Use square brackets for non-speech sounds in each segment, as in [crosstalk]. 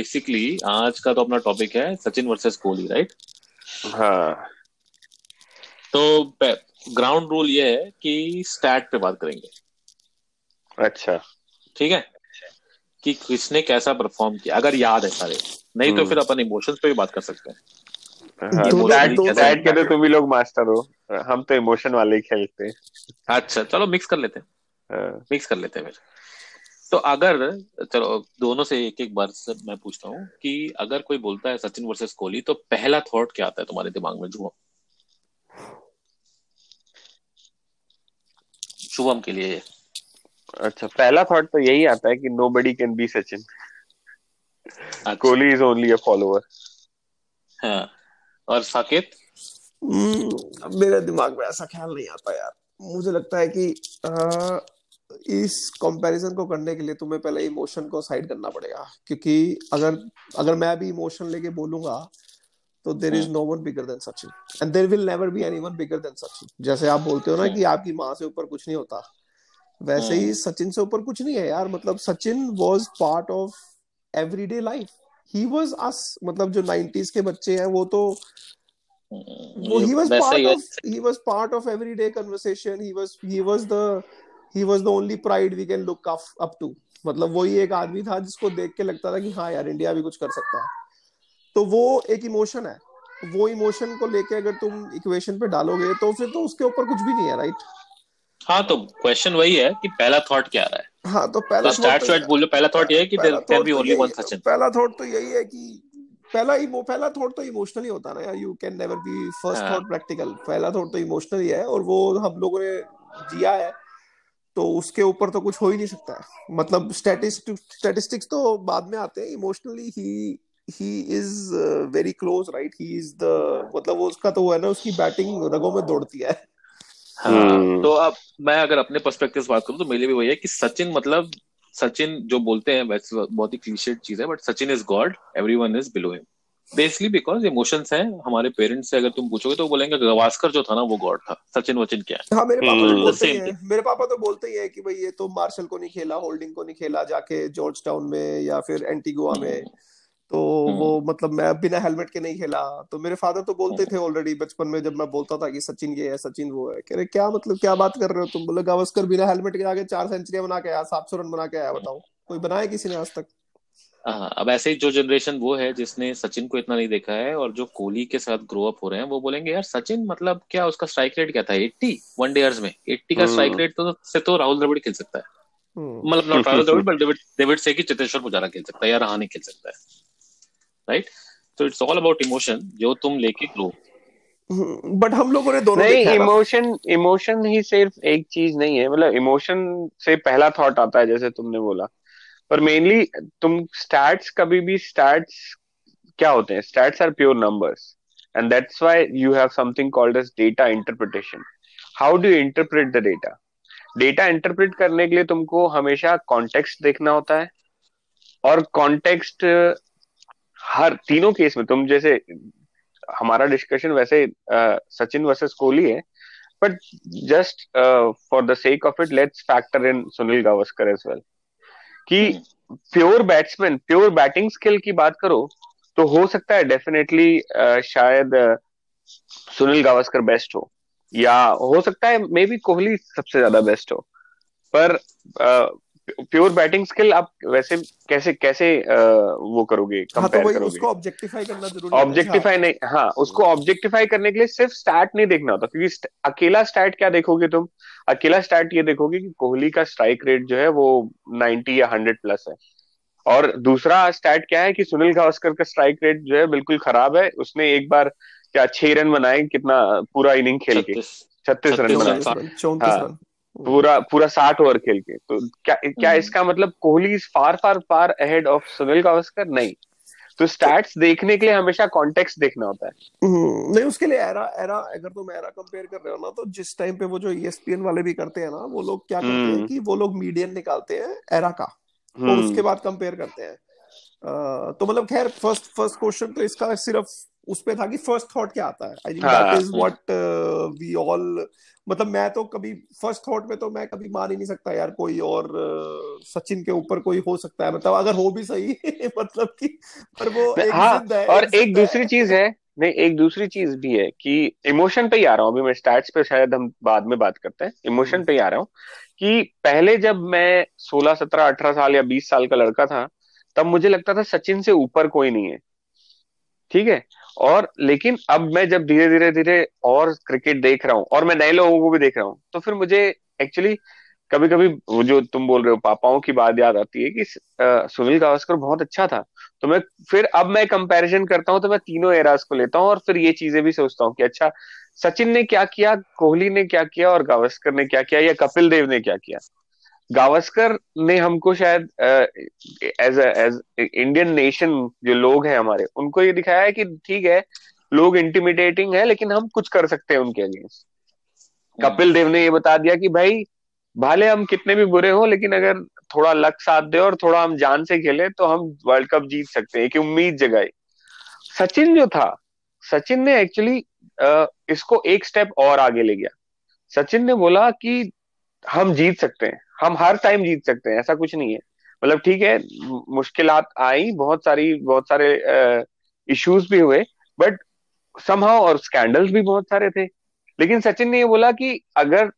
Basically आज का तो अपना टॉपिक है सचिन वर्सेस कोहली राइट हाँ। तो ग्राउंड रूल ये है कि स्टैट पे बात करेंगे। अच्छा। ठीक है? कि किसने कैसा परफॉर्म किया। अगर याद है सारे। नहीं तो हम्म। फिर अपन इमोशंस पे भी बात कर सकते हैं। हाँ, दोनों- stat के तो तुम भी लोग मास्टर हो। हम तो इमोशन वाले ही खेलते हैं। अच्छा चलो मिक्स कर लेते हैं। हाँ, मिक्स कर लेते हैं फिर। तो अगर चलो दोनों से एक एक बार से मैं पूछता हूँ कि अगर कोई बोलता है सचिन वर्सेस कोहली तो पहला थॉट क्या आता है तुम्हारे दिमाग में जुआ? शुभम के लिए। अच्छा पहला थॉट तो यही आता है कि nobody can be Sachin. अच्छा, Kohli is only a follower हाँ। और साकेत? हम्म, मेरे दिमाग में ऐसा ख्याल नहीं आता यार। मुझे लगता है कि आ, इस कंपैरिजन को करने के लिए तुम्हें पहले इमोशन को साइड करना पड़ेगा क्योंकि अगर अगर मैं भी इमोशन लेके बोलूँगा तो there is no one bigger than Sachin and there will never be anyone bigger than Sachin जैसे आप बोलते हो ना कि आपकी माँ से ऊपर कुछ नहीं होता वैसे ही सचिन से ऊपर कुछ नहीं है यार। मतलब Sachin was part of everyday life he was us मतलब जो 90s के बच्चे हैं वो तो वो he was वैसे part ही है। of he was part of everyday conversation. He was he was the only pride we can look up, up to. मतलब वही एक आदमी था जिसको देख के लगता था कि हाँ यार इंडिया भी कुछ कर सकता है। तो वो एक इमोशन है। वो इमोशन को लेके अगर तुम इक्वेशन पे डालोगे तो फिर तो उसके ऊपर कुछ भी नहीं है राइट हाँ तो क्वेश्चन वही है कि पहला थॉट क्या आ रहा है? हाँ तो पहला तो स्टार्ट thought शॉट बोलो पहला थॉट ये है कि देयर कैन बी तो ओनली वन सचिन। पहला थॉट तो यही है कि पहला इमो पहला थॉट तो इमोशनल ही होता है ना you can never be first हाँ। थॉट प्रैक्टिकल पहला थॉट तो इमोशनल ही है और वो हम लोगों ने जिया है। तो उसके ऊपर तो कुछ हो ही नहीं सकता। है मतलब स्टैटिस्टिक्स स्टैटिस्टिक्स तो बाद में आते हैं। Emotionally he he is very close right he is the मतलब वो उसका तो वो है ना उसकी बैटिंग रगों में दौड़ती है। हाँ हम्म। तो अब मैं अगर अपने पर्सपेक्टिव से बात करूँ तो मेरे लिए भी वही है कि सचिन मतलब सचिन जो बोलते हैं वैसे बहुत ही क्लीशेड चीज़ है but Sachin is god everyone is below him basically because emotions हैं हमारे पेरेंट्स से अगर तुम पूछोगे तो बोलेंगे गवास्कर जो था ना वो गॉड था। सचिन वचिन क्या है? हाँ मेरे पापा तो हम्म, बोलते ही। हैं मेरे पापा तो बोलते ही है कि भाई ये तो मार्शल को नहीं खेला होल्डिंग को नहीं खेला जाके जॉर्ज टाउन में या फिर एंटीगुआ में। तो वो मतलब मैं बिना हेलमेट के नहीं खेला। तो मेरे फादर तो बोलते थे ऑलरेडी बचपन में जब मैं बोलता था कि सचिन ये है सचिन वो है। कह रहे क्या मतलब क्या बात कर रहे हो तुम? बोले गावस्कर बिना हेलमेट के आगे चार सेंचुरियाँ बना के आया सात सौ रन बना के आया बताओ। कोई बनाया किसी ने आज तक? हाँ अब ऐसे ही जो जनरेशन वो है जिसने सचिन को इतना नहीं देखा है और जो कोहली के साथ ग्रो अप हो रहे हैं वो बोलेंगे यार सचिन मतलब क्या उसका स्ट्राइक रेट क्या था? 80 वन डेयर्स में। 80 का हम्म। स्ट्राइक रेट तो से तो राहुल द्रविड़ खेल सकता है। हम्म, मतलब not Rahul Dravid but David David से कि चेतेश्वर पुजारा खेल सकता है या रहाणे खेल सकता है। राइट तो इट्स ऑल अबाउट इमोशन जो तुम लेके ग्रो हम्म, बट हम लोगों ने दोनों नहीं। इमोशन इमोशन ही सिर्फ़ एक चीज़ नहीं है। मतलब इमोशन से पहला थॉट आता है जैसे तुमने बोला। पर मेनली तुम स्टैट्स कभी भी स्टैट्स क्या होते हैं? Stats are pure numbers and that's why you have something called as data interpretation how do interpret the data data interpret करने के लिए तुमको हमेशा कॉन्टेक्स्ट देखना होता है। और कॉन्टेक्स्ट हर, तीनों केस में, तुम जैसे, हमारा डिस्कशन वैसे सचिन वर्सेस कोहली है। But just for the sake of it let's factor in Sunil Gavaskar as well कि pure batsman pure batting skill की बात करो तो हो सकता है डेफिनेटली शायद सुनील गावस्कर बेस्ट हो। या हो सकता है मे बी कोहली सबसे ज़्यादा बेस्ट हो। पर प्योर बैटिंग स्किल आप वैसे कैसे कैसे अ, वो करोगे कंपेयर हाँ तो करोगे? उसको ऑब्जेक्टिफाई करना ज़रूरी है। ऑब्जेक्टिफाई नहीं हाँ उसको ऑब्जेक्टिफाई करने के लिए सिर्फ़ स्टैट नहीं देखना होता क्योंकि st- अकेला स्टैट क्या देखोगे तुम? अकेला स्टैट ये देखोगे कि कोहली का स्ट्राइक रेट जो है वो 90 या 100 प्लस है। और दूसरा स्टैट क्या है कि सुनील गावस्कर का स्ट्राइक रेट जो है बिल्कुल खराब है उसने एक बार क्या छह रन बनाए कितना पूरा इनिंग खेल के? छत्तीस। रन बनाए। पूरा पूरा साठ ओवर खेल के। तो क्या क्या हम्म। इसका मतलब Kohli is far far far ahead of Sunil Gavaskar? नहीं। तो स्टैट्स देखने के लिए हमेशा कॉन्टेक्स्ट देखना होता है। हम्म, नहीं उसके लिए एरा एरा अगर तुम एरा कंपेयर कर रहे हो ना तो जिस टाइम पे वो जो E ESPN वाले भी करते हैं ना वो लोग क्या करते हैं हम्म। कि वो लोग मीडियन निकालते हैं एरा का। और हम्म। उसके बाद कंपेयर करते हैं। तो मतलब खैर फ़र्स्ट फ़र्स्ट क्वेश्चन तो इसका सिर्फ़ उस पे था कि फ़र्स्ट थॉट क्या आता है? I think that is what we all मतलब मैं तो कभी फ़र्स्ट थॉट में तो मैं कभी मान ही नहीं सकता यार कोई और uh, सचिन के ऊपर कोई हो सकता है। मतलब अगर हो भी सही [laughs] मतलब कि पर वो एक हाँ, है, और एक एक दूसरी चीज़ है नहीं एक दूसरी चीज़ भी है कि इमोशन पे ही आ रहा हूँ। अभी मैं स्टैट्स पे शायद हम बाद में बात करते हैं। Emotion hmm. पे ही आ रहा हूँ कि पहले जब मैं 16 17 18 साल या 20 साल का लड़का था तब मुझे लगता था सचिन से ऊपर कोई नहीं है। ठीक है? और लेकिन अब मैं जब धीरे धीरे धीरे और क्रिकेट देख रहा हूँ, और मैं नए लोगों को भी देख रहा हूँ तो फिर मुझे एक्चुअली कभी कभी वो जो तुम बोल रहे हो, पापाओं की बात याद आती है कि सुनील गावस्कर बहुत अच्छा था। तो मैं फिर अब मैं कंपैरिजन करता हूँ तो मैं तीनों एराज को लेता हूँ और फिर ये चीज़ें भी सोचता हूँ कि अच्छा सचिन ने क्या किया, कोहली ने क्या किया और गावस्कर ने क्या किया या कपिल देव ने क्या किया। गावस्कर ने हमको शायद एज एज इंडियन नेशन जो लोग हैं हमारे, उनको ये दिखाया है कि ठीक है, लोग इंटिमिडेटिंग है, लेकिन हम कुछ कर सकते हैं उनके अगेंस्ट कपिल देव ने ये बता दिया कि भाई, भले हम कितने भी बुरे हो, लेकिन अगर थोड़ा लक साथ दे और थोड़ा हम जान से खेले तो हम वर्ल्ड कप जीत सकते हैं कि उम्मीद जगाई. सचिन जो था, सचिन ने एक्चुअली इसको एक स्टेप और आगे ले गया. सचिन ने बोला कि हम जीत सकते हैं. हम हर टाइम जीत सकते हैं, ऐसा कुछ नहीं है। मतलब ठीक है मुश्किल आई, बहुत सारी, बहुत सारे इश्यूज़ भी हुए बट समहाउ और स्कैंडल्स भी बहुत सारे थे। लेकिन सचिन ने ये बोला कि अगर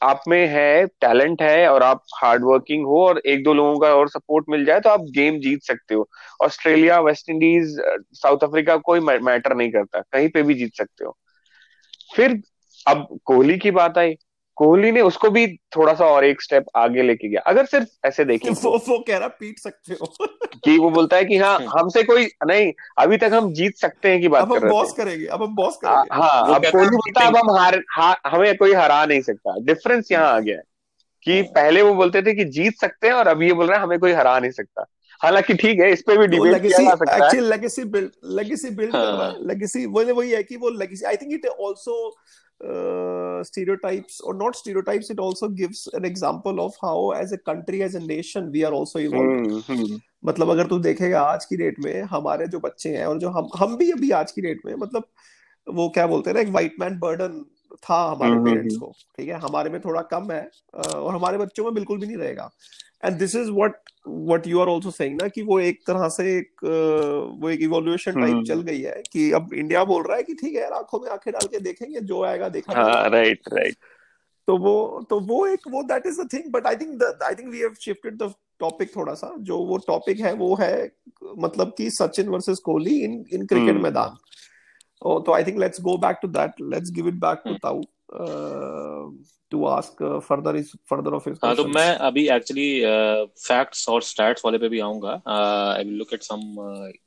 आप में है टैलेंट है और आप हार्ड वर्किंग हो और एक दो लोगों का और सपोर्ट मिल जाए तो आप गेम जीत सकते हो। Australia, West Indies South Africa कोई मैटर नहीं करता, कहीं पे भी जीत सकते हो। फिर अब कोहली की बात आई। कोहली ने उसको भी थोड़ा सा और एक स्टेप आगे लेके गया। अगर सिर्फ़ ऐसे देखिए वो वो कह रहा पीट सकते हो। कि वो बोलता है कि हाँ [laughs] हमसे कोई नहीं अभी तक हम जीत सकते हैं की बात अब कर बॉस करेंगे अब हम बॉस करेंगे। हाँ अब कोहली बोलता है अब हम हार हा, हमें कोई हरा नहीं सकता। डिफरेंस यहाँ आ गया है कि पहले वो बोलते थे कि जीत सकते हैं और अब ये बोल रहे हैं हमें कोई हरा नहीं सकता। हालाँकि ठीक है इस पे भी डिबेट किया जा सकता है। Actually legacy build legacy build legacy वो वही है कि वो legacy I think it also uh, stereotypes or not stereotypes it also gives an example of how as a country as a nation we are also evolving mm-hmm. मतलब अगर तू देखेगा आज की डेट में हमारे जो बच्चे हैं और जो हम हम भी अभी आज की डेट में मतलब वो क्या बोलते हैं ना एक वाइट मैन बर्डन था हमारे पेरेंट्स को ठीक है? हमारे में थोड़ा कम है और हमारे बच्चों में बिल्कुल भी नहीं रहेगा। And this is what what you are also saying ना कि वो एक तरह से एक वो एक इवोल्यूशन टाइप चल गई है कि अब इंडिया बोल रहा है कि ठीक है यार आँखों में आँखें डाल के देखेंगे जो आएगा देखा हाँ राइट राइट तो वो तो वो एक वो that is the thing but I think I think we have shifted the topic थोड़ा सा। जो वो टॉपिक है वो है मतलब कि Sachin versus Kohli in in cricket मैदान। तो I think let's go back to that let's give it back to Tau to ask further is further of हाँ तो मैं अभी एक्चुअली फैक्ट्स uh, और स्टैट्स वाले पे भी आऊँगा। I will look at some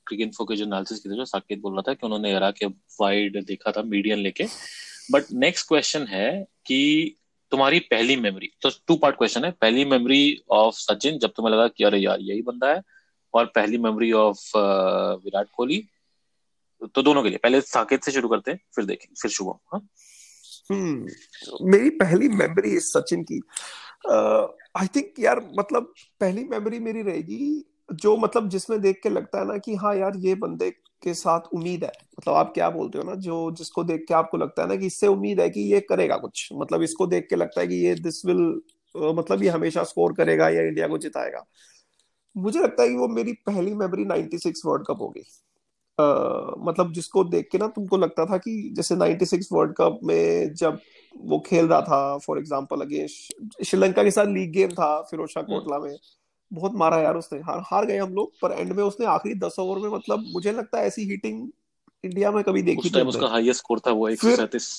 cricket info के जो एनालिसिस की थी जो साकेत बोल रहा था कि उन्होंने एरा के वाइड देखा था मीडियन लेके। बट नेक्स्ट क्वेश्चन है कि तुम्हारी पहली मेमोरी तो टू पार्ट क्वेश्चन है। पहली मेमोरी ऑफ़ सचिन जब तुम्हें लगा कि अरे यार यही बंदा है और पहली memory of uh, Virat Kohli तो दोनों के लिए। पहले साकेत से शुरू करते हैं, फिर देखें, फिर शुभम हाँ? हम्म मेरी पहली मेमोरी इस सचिन की आई थिंक यार मतलब पहली मेमोरी मेरी रहेगी जो मतलब जिसमें देख के लगता है ना कि हाँ यार, ये बंदे के साथ उम्मीद है। मतलब आप क्या बोलते हो ना, जो जिसको देख के आपको लगता है ना कि इससे उम्मीद है कि ये करेगा कुछ। मतलब इसको देख के लगता है कि ये दिस विल मतलब ये हमेशा स्कोर करेगा या इंडिया को जिताएगा। मुझे लगता है कि वो मेरी पहली मेमोरी 96 वर्ल्ड कप होगी। मतलब जिसको देख के ना तुमको लगता था कि जैसे 96 वर्ल्ड कप में जब वो खेल रहा था फॉर एग्जांपल अगेंस्ट श्रीलंका के साथ लीग गेम था फिरोज हम्म। कोटला में बहुत मारा यार उसने हार हार गए हम लोग पर एंड में उसने आखिरी दस ओवर में मतलब मुझे लगता है ऐसी हिटिंग इंडिया में कभी देखी नहीं उसका हाईएस्ट स्कोर था वो 137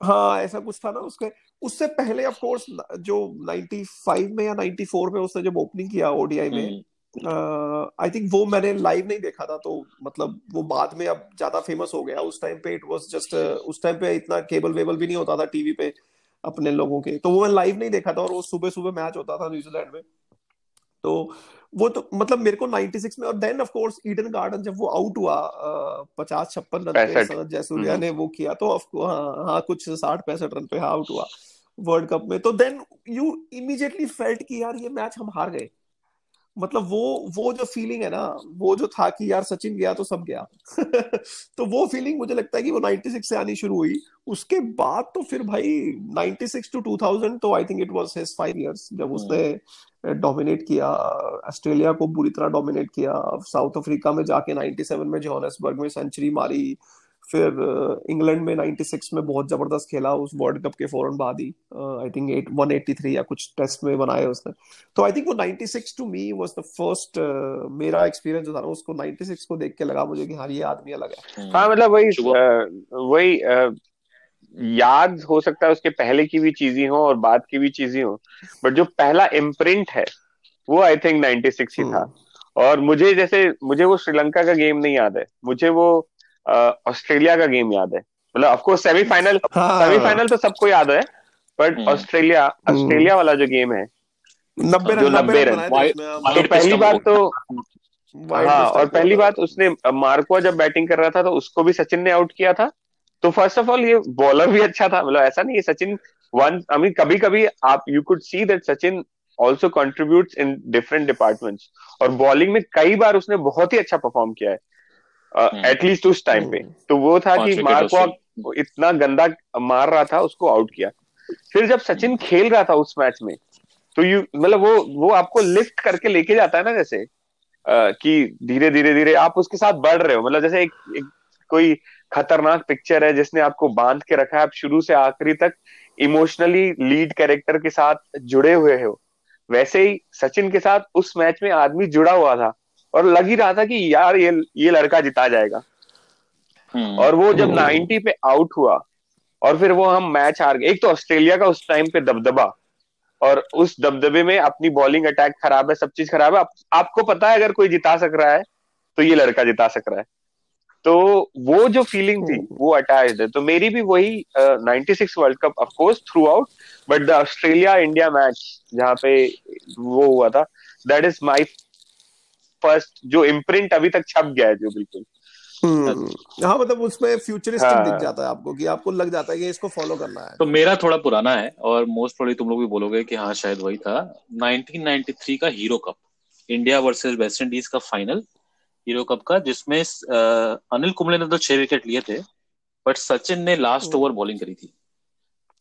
हाँ ऐसा कुछ था ना उसके उससे पहले ऑफ़ कोर्स जो 95 में या 94 में उसने जब ओपनिंग किया ओडीआई में हम्म। आई थिंक वो मैंने लाइव नहीं देखा था तो मतलब वो बाद में अब ज़्यादा फ़ेमस हो गया। उस टाइम पे इट वाज जस्ट उस टाइम पे इतना केबल वेबल भी नहीं होता था टीवी पे अपने लोगों के। तो वो मैं लाइव नहीं देखा था और वो सुबह सुबह मैच होता था न्यूजीलैंड में। तो वो तो मतलब मेरे को 96 में और then of course Eden Garden जब वो आउट हुआ पचास छप्पन रन पे सनत जयसूर्या ने वो किया तो हाँ हाँ कुछ साठ पैंसठ रन पे आउट हुआ। वर्ल्ड कप में। तो देन यू इमीडिएटली फेल्ट कि यार ये मैच हम हार गए। मतलब वो वो जो फीलिंग है ना वो जो था कि यार सचिन गया तो सब गया [laughs] तो वो फीलिंग मुझे लगता है कि वो 96 से आनी शुरू हुई उसके बाद तो फिर भाई 96 टू 2000 तो I think it was his five years जब हम्म। उसने डोमिनेट किया ऑस्ट्रेलिया को बुरी तरह डोमिनेट किया साउथ अफ्रीका में जाके 97 में जोहान्सबर्ग में सेंचुरी मारी फिर इंग्लैंड में 96 में बहुत ज़बरदस्त खेला उस वर्ल्ड कप के फ़ौरन बाद ही I think at one eighty three या कुछ टेस्ट में बनाए उसने। तो आई थिंक वो 96 to me was the first मेरा एक्सपीरियंस जो था ना उसको 96 को देख के लगा मुझे कि हाँ ये आदमी अलग है। हाँ मतलब वही वही याद हो सकता है उसके पहले की भी चीज़ें हो और बाद की भी चीज़ें हो बट जो पहला इम्प्रिंट है वो आई थिंक 96 ही था। हम्म। और मुझे जैसे मुझे वो श्रीलंका का गेम नहीं याद है। मुझे वो ऑस्ट्रेलिया का गेम याद है। मतलब ऑफकोर्स सेमीफाइनल सेमीफाइनल तो सबको याद है बट हम्म। ऑस्ट्रेलिया ऑस्ट्रेलिया वाला जो गेम है नब्बे जो नब्बे रन तो पहली बार तो हाँ और पहली बात उसने मार्को जब बैटिंग कर रहा था तो उसको भी सचिन ने आउट किया था। तो फ़र्स्ट ऑफ़ ऑल ये बॉलर भी अच्छा था। मतलब ऐसा नहीं है सचिन वन आई मीन कभी कभी आप you could see that Sachin also contribute in different departments और बॉलिंग में कई बार उसने बहुत ही अच्छा परफॉर्म किया है। एटलीस्ट uh, उस टाइम पे। Hmm. तो वो था कि मार्को इतना गंदा मार रहा था उसको आउट किया। फिर जब सचिन खेल रहा था उस मैच में तो यू मतलब वो वो आपको लिफ्ट करके लेके जाता है ना जैसे uh, कि धीरे धीरे धीरे आप उसके साथ बढ़ रहे हो। मतलब जैसे एक, एक कोई खतरनाक पिक्चर है जिसने आपको बाँध के रखा है आप शुरू से आखिरी तक इमोशनली लीड कैरेक्टर के साथ जुड़े हुए हो। वैसे ही सचिन के साथ उस मैच में आदमी जुड़ा हुआ था। और लग ही रहा था कि यार ये ये लड़का जिता जाएगा। हम्म। और वो जब नाइनटी पे आउट हुआ और फिर वो हम मैच हार गए। एक तो ऑस्ट्रेलिया का उस टाइम पे दबदबा और उस दबदबे में अपनी बॉलिंग अटैक खराब है सब चीज़ खराब है। आप, आपको पता है अगर कोई जिता सक रहा है तो ये लड़का जिता सक रहा है। तो वो जो फीलिंग थी वो अटैच है। तो मेरी भी वही ninety six world cup of course throughout but the Australia India match जहाँ पे वो हुआ था दैट इज़ माई फ़र्स्ट जो इम्प्रिंट अभी तक छप गया है जो बिल्कुल। हम्म। हाँ मतलब उसमें फ्यूचरिस्टिक हाँ. दिख जाता है आपको कि आपको लग जाता है कि इसको फॉलो करना है। तो मेरा थोड़ा पुराना है और मोस्ट प्रोबेबली तुम लोग भी बोलोगे कि हाँ शायद वही था। 1993 का Hero Cup India versus West Indies का फाइनल हीरो कप का जिसमें अनिल कुंबले ने तो छह विकेट लिए थे बट सचिन ने लास्ट ओवर बॉलिंग करी थी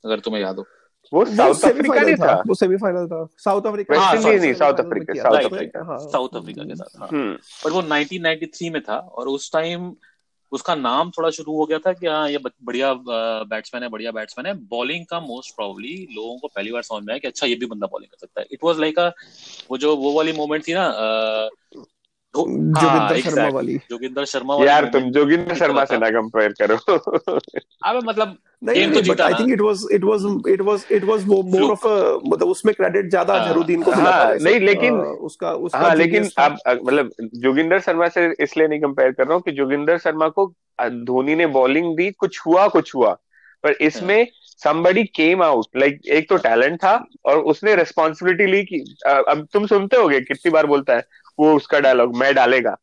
अगर तुम्हें याद हो। वो साउथ अफ्रीका नहीं था। वो सेमीफाइनल था। साउथ अफ्रीका हाँ नहीं South Africa South Africa South Africa के साथ हाँ। बट वो 1993 में था और उस टाइम उसका नाम थोड़ा शुरू हो गया था कि हाँ ये बढ़िया बैट्समैन है बढ़िया बैट्समैन है। बॉलिंग का मोस्ट प्रॉब्ली लोगों को पहली बार समझ में आया कि अच्छा ये भी बंदा बॉलिंग कर सकता है। इट वाज लाइक अ वो जो वो वाली मोमेंट थी ना जोगिंदर हाँ, शर्मा वाली। जोगिंदर शर्मा वाली यार तुम जोगिंदर शर्मा से ना कंपेयर करो। अबे मतलब गेम तो जीता I think it was it was it was it was more of a मतलब उसमें क्रेडिट ज़्यादा हाँ। को मिला था नहीं लेकिन उसका उसका हाँ लेकिन अब मतलब जोगिंदर शर्मा से इसलिए नहीं कंपेयर कर रहा हूँ कि जोगिंदर शर्मा को धोनी ने बॉलिंग दी कुछ हुआ कुछ हुआ। पर इसमें somebody came out like एक तो टैलेंट था और उसने रिस्पॉन्सिबिलिटी ली कि अब तुम सुनते होगे कितनी बार बोलता है वो उसका डायलॉग मैं डालेगा।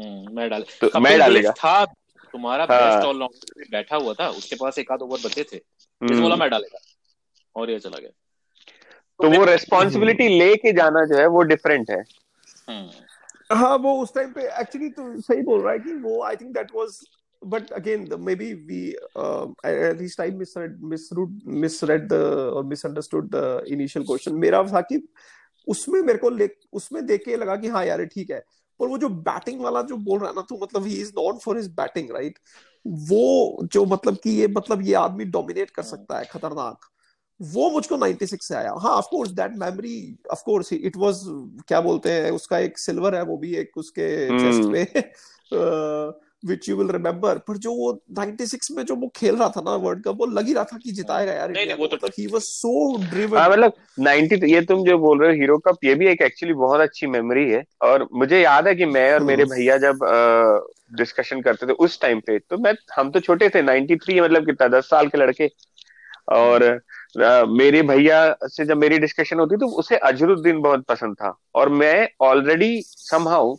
हम्म, मैं डाले तो मैं डालेगा। था तुम्हारा बेस्ट ऑल राउंडर बैठा हुआ था उसके पास एक आध ओवर बचे थे। हम्म। बोला मैं डालेगा और ये चला गया। तो, तो वो रेस्पॉन्सिबिलिटी लेके जाना जो है वो डिफरेंट है। हम्म। हाँ वो उस टाइम पे एक्चुअली तो सही बोल रहा है कि वो I think that was but again the, maybe we uh, at least i misread misread misread the or misunderstood the initial question. मेरा था कि उसमें मेरे को उसमें देख के लगा कि हाँ यार ठीक है। पर वो जो बैटिंग वाला जो बोल रहा है ना तो मतलब he is known for his batting right वो जो मतलब कि ये मतलब ये आदमी डोमिनेट कर सकता है खतरनाक। वो मुझको 96 से आया। हाँ of course that memory of course it was क्या बोलते हैं उसका एक सिल्वर है वो भी एक उसके चेस्ट hmm. पे। [laughs] विच यू विल रिमेम्बर पर जो वो 96 में जो वो खेल रहा था ना वर्ल्ड कप वो लग ही रहा था कि जिताएगा यार नहीं, नहीं, वो तो ही वाज सो ड्रिवन हाँ मतलब 90 ये तुम जो बोल रहे हो हीरो कप ये भी एक एक्चुअली बहुत अच्छी मेमोरी है। और मुझे याद है कि मैं और मेरे हम्म। भैया जब डिस्कशन करते थे उस टाइम पे तो मैं हम तो छोटे थे 93 मतलब कितना 10 साल के लड़के। और मेरे भैया से जब मेरी डिस्कशन होती तो उसे अजरुद्दीन बहुत पसंद था। और मैं ऑलरेडी समहाउ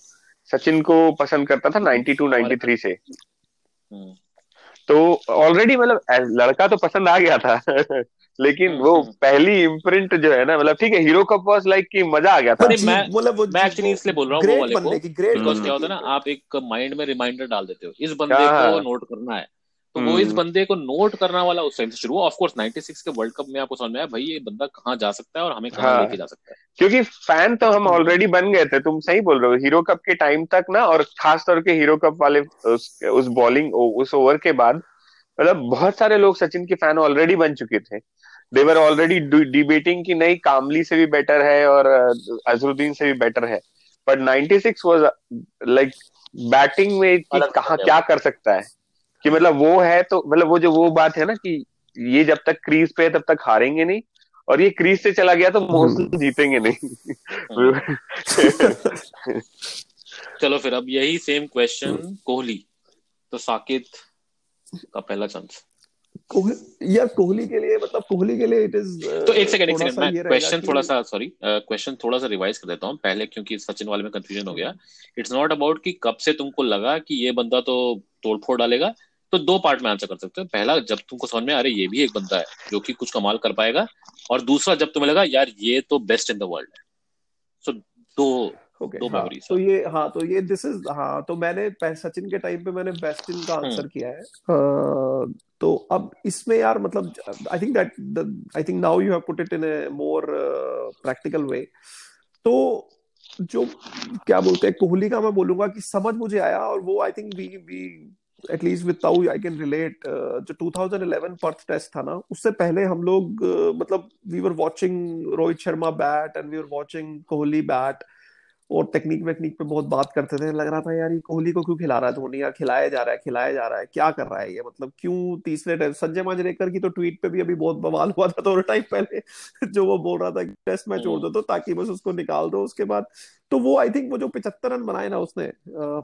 सचिन को पसंद करता था 92 93 से हम्म। तो ऑलरेडी मतलब लड़का तो पसंद आ गया था [laughs] लेकिन हम्म, वो हम्म। पहली इम्प्रिंट जो है ना मतलब ठीक है हीरो कप वाज लाइक कि मज़ा आ गया था मैं- मतलब मैं एक्चुअली इसलिए बोल रहा हूँ वो वाले को ग्रेट बिकॉज़ हम्म। क्या होता है ना आप एक माइंड में रिमाइंडर डाल देते हो इस बंदे हाँ। को नोट करना है तो वो इस हम्म। बंदे को नोट करना वाला उस टाइम से शुरू हुआ ऑफ़ कोर्स 96 के वर्ल्ड कप में आपको समझ में आया भाई ये बंदा कहाँ जा सकता है और हमें कहाँ हाँ। लेके जा सकता है क्योंकि फ़ैन तो हम ऑलरेडी बन गए थे तुम सही बोल रहे हो हीरो कप के टाइम तक ना और खास तौर के हीरो कप वाले उस उस बॉलिंग उस ओवर के बाद मतलब बहुत सारे लोग सचिन के फ़ैन ऑलरेडी बन चुके थे दे वर ऑलरेडी डिबेटिंग की नहीं कामली से भी बेटर है और अजरुद्दीन से भी बेटर है बट 96 वाज लाइक बैटिंग में कहाँ। क्या कर सकता है कि मतलब वो है तो मतलब वो जो वो बात है ना कि ये जब तक क्रीज पे है तब तक हारेंगे नहीं। और ये क्रीज से चला गया तो मोस्टली जीतेंगे नहीं। [laughs] चलो फिर अब यही सेम क्वेश्चन कोहली। तो साकेत का पहला चांस यार कोहली के लिए मतलब कोहली के लिए इट इज़ तो एक सेकंड एक सेकंड मैं क्वेश्चन थोड़ा सा सॉरी क्वेश्चन थोड़ा सा रिवाइज कर देता हूँ पहले क्योंकि सचिन वाले में कंफ्यूजन हो गया। इट्स नॉट अबाउट कि कब से तुमको लगा कि ये बंदा तो तोड़फोड़ डालेगा तो दो पार्ट में आंसर कर सकते हो। पहला जब तुमको समझ में अरे ये भी एक बंदा है जो कि कुछ कमाल कर पाएगा और दूसरा जब तुम्हें लगा यार ये तो बेस्ट इन द वर्ल्ड है। सो दो ओके दो हाँ, तो ये हाँ तो ये दिस इज़ हाँ तो मैंने सचिन के टाइम पे मैंने बेस्ट इन का हम्म। आंसर किया है। अ, तो अब इसमें यार मतलब I think that I think now you have put it in a more practical way तो जो क्या बोलते हैं कोहली का मैं बोलूँगा कि समझ मुझे आया और वो I think we we at least with Tau I can relate जो 2011 पर्थ टेस्ट था ना उससे पहले हम लोग uh, मतलब we were watching Rohit Sharma bat and we were watching Kohli bat और टेक्निक वेक्निक पे बहुत बात करते थे। लग रहा था यार ये कोहली को क्यों खिला रहा है धोनी यार? खिलाया जा रहा है खिलाया जा रहा है। क्या कर रहा है ये? मतलब क्यों तीसरे टाइम संजय मांजरेकर की तो ट्वीट पे भी अभी बहुत बवाल हुआ था थोड़ा टाइम पहले [laughs] जो वो बोल रहा था कि टेस्ट मैच छोड़ दो तो ताकि बस उसको निकाल दो। उसके बाद तो वो आई थिंक वो जो पिछहत्तर रन बनाए ना उसने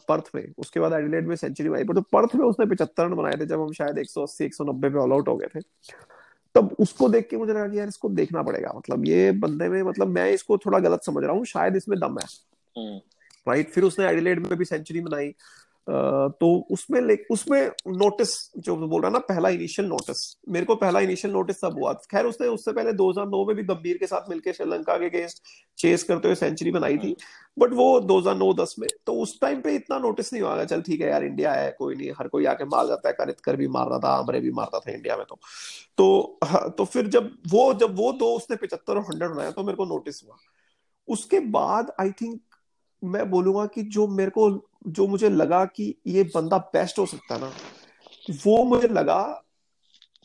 पर्थ में उसके बाद एडिलेड में सेंचुरी बनाई पर तो पर्थ में उसने पिछहत्तर रन बनाए थे जब हम शायद 180 190 पे ऑल आउट हो गए थे। तब उसको देख के मुझे लगा कि यार इसको देखना पड़ेगा। मतलब ये बंदे में मतलब मैं इसको थोड़ा गलत समझ रहा हूँ शायद इसमें दम है। हम्म, राइट फिर उसने एडिलेड में भी सेंचुरी बनाई तो उसमें उसमें नोटिस जो बोल रहा ना पहला इनिशियल नोटिस मेरे को पहला इनिशियल नोटिस तब हुआ। खैर उसने उससे पहले 2009 में भी गंभीर के साथ मिलकर श्रीलंका के अगेंस्ट चेस करते हुए सेंचुरी बनाई थी। बट वो 2009-10 में तो उस टाइम पे इतना नोटिस नहीं हुआ चल ठीक है यार इंडिया है कोई नहीं हर कोई आके मार जाता है कनितकर भी मार रहा था आमरे भी मारता था इंडिया में तो। तो हाँ, तो फिर जब वो जब वो दो उसने पिछहत्तर और हंड्रेड बनाया तो मेरे को नोटिस हुआ। उसके बाद आई थिंक मैं बोलूँगा कि जो मेरे को जो मुझे लगा कि ये बंदा बेस्ट हो सकता है ना वो मुझे लगा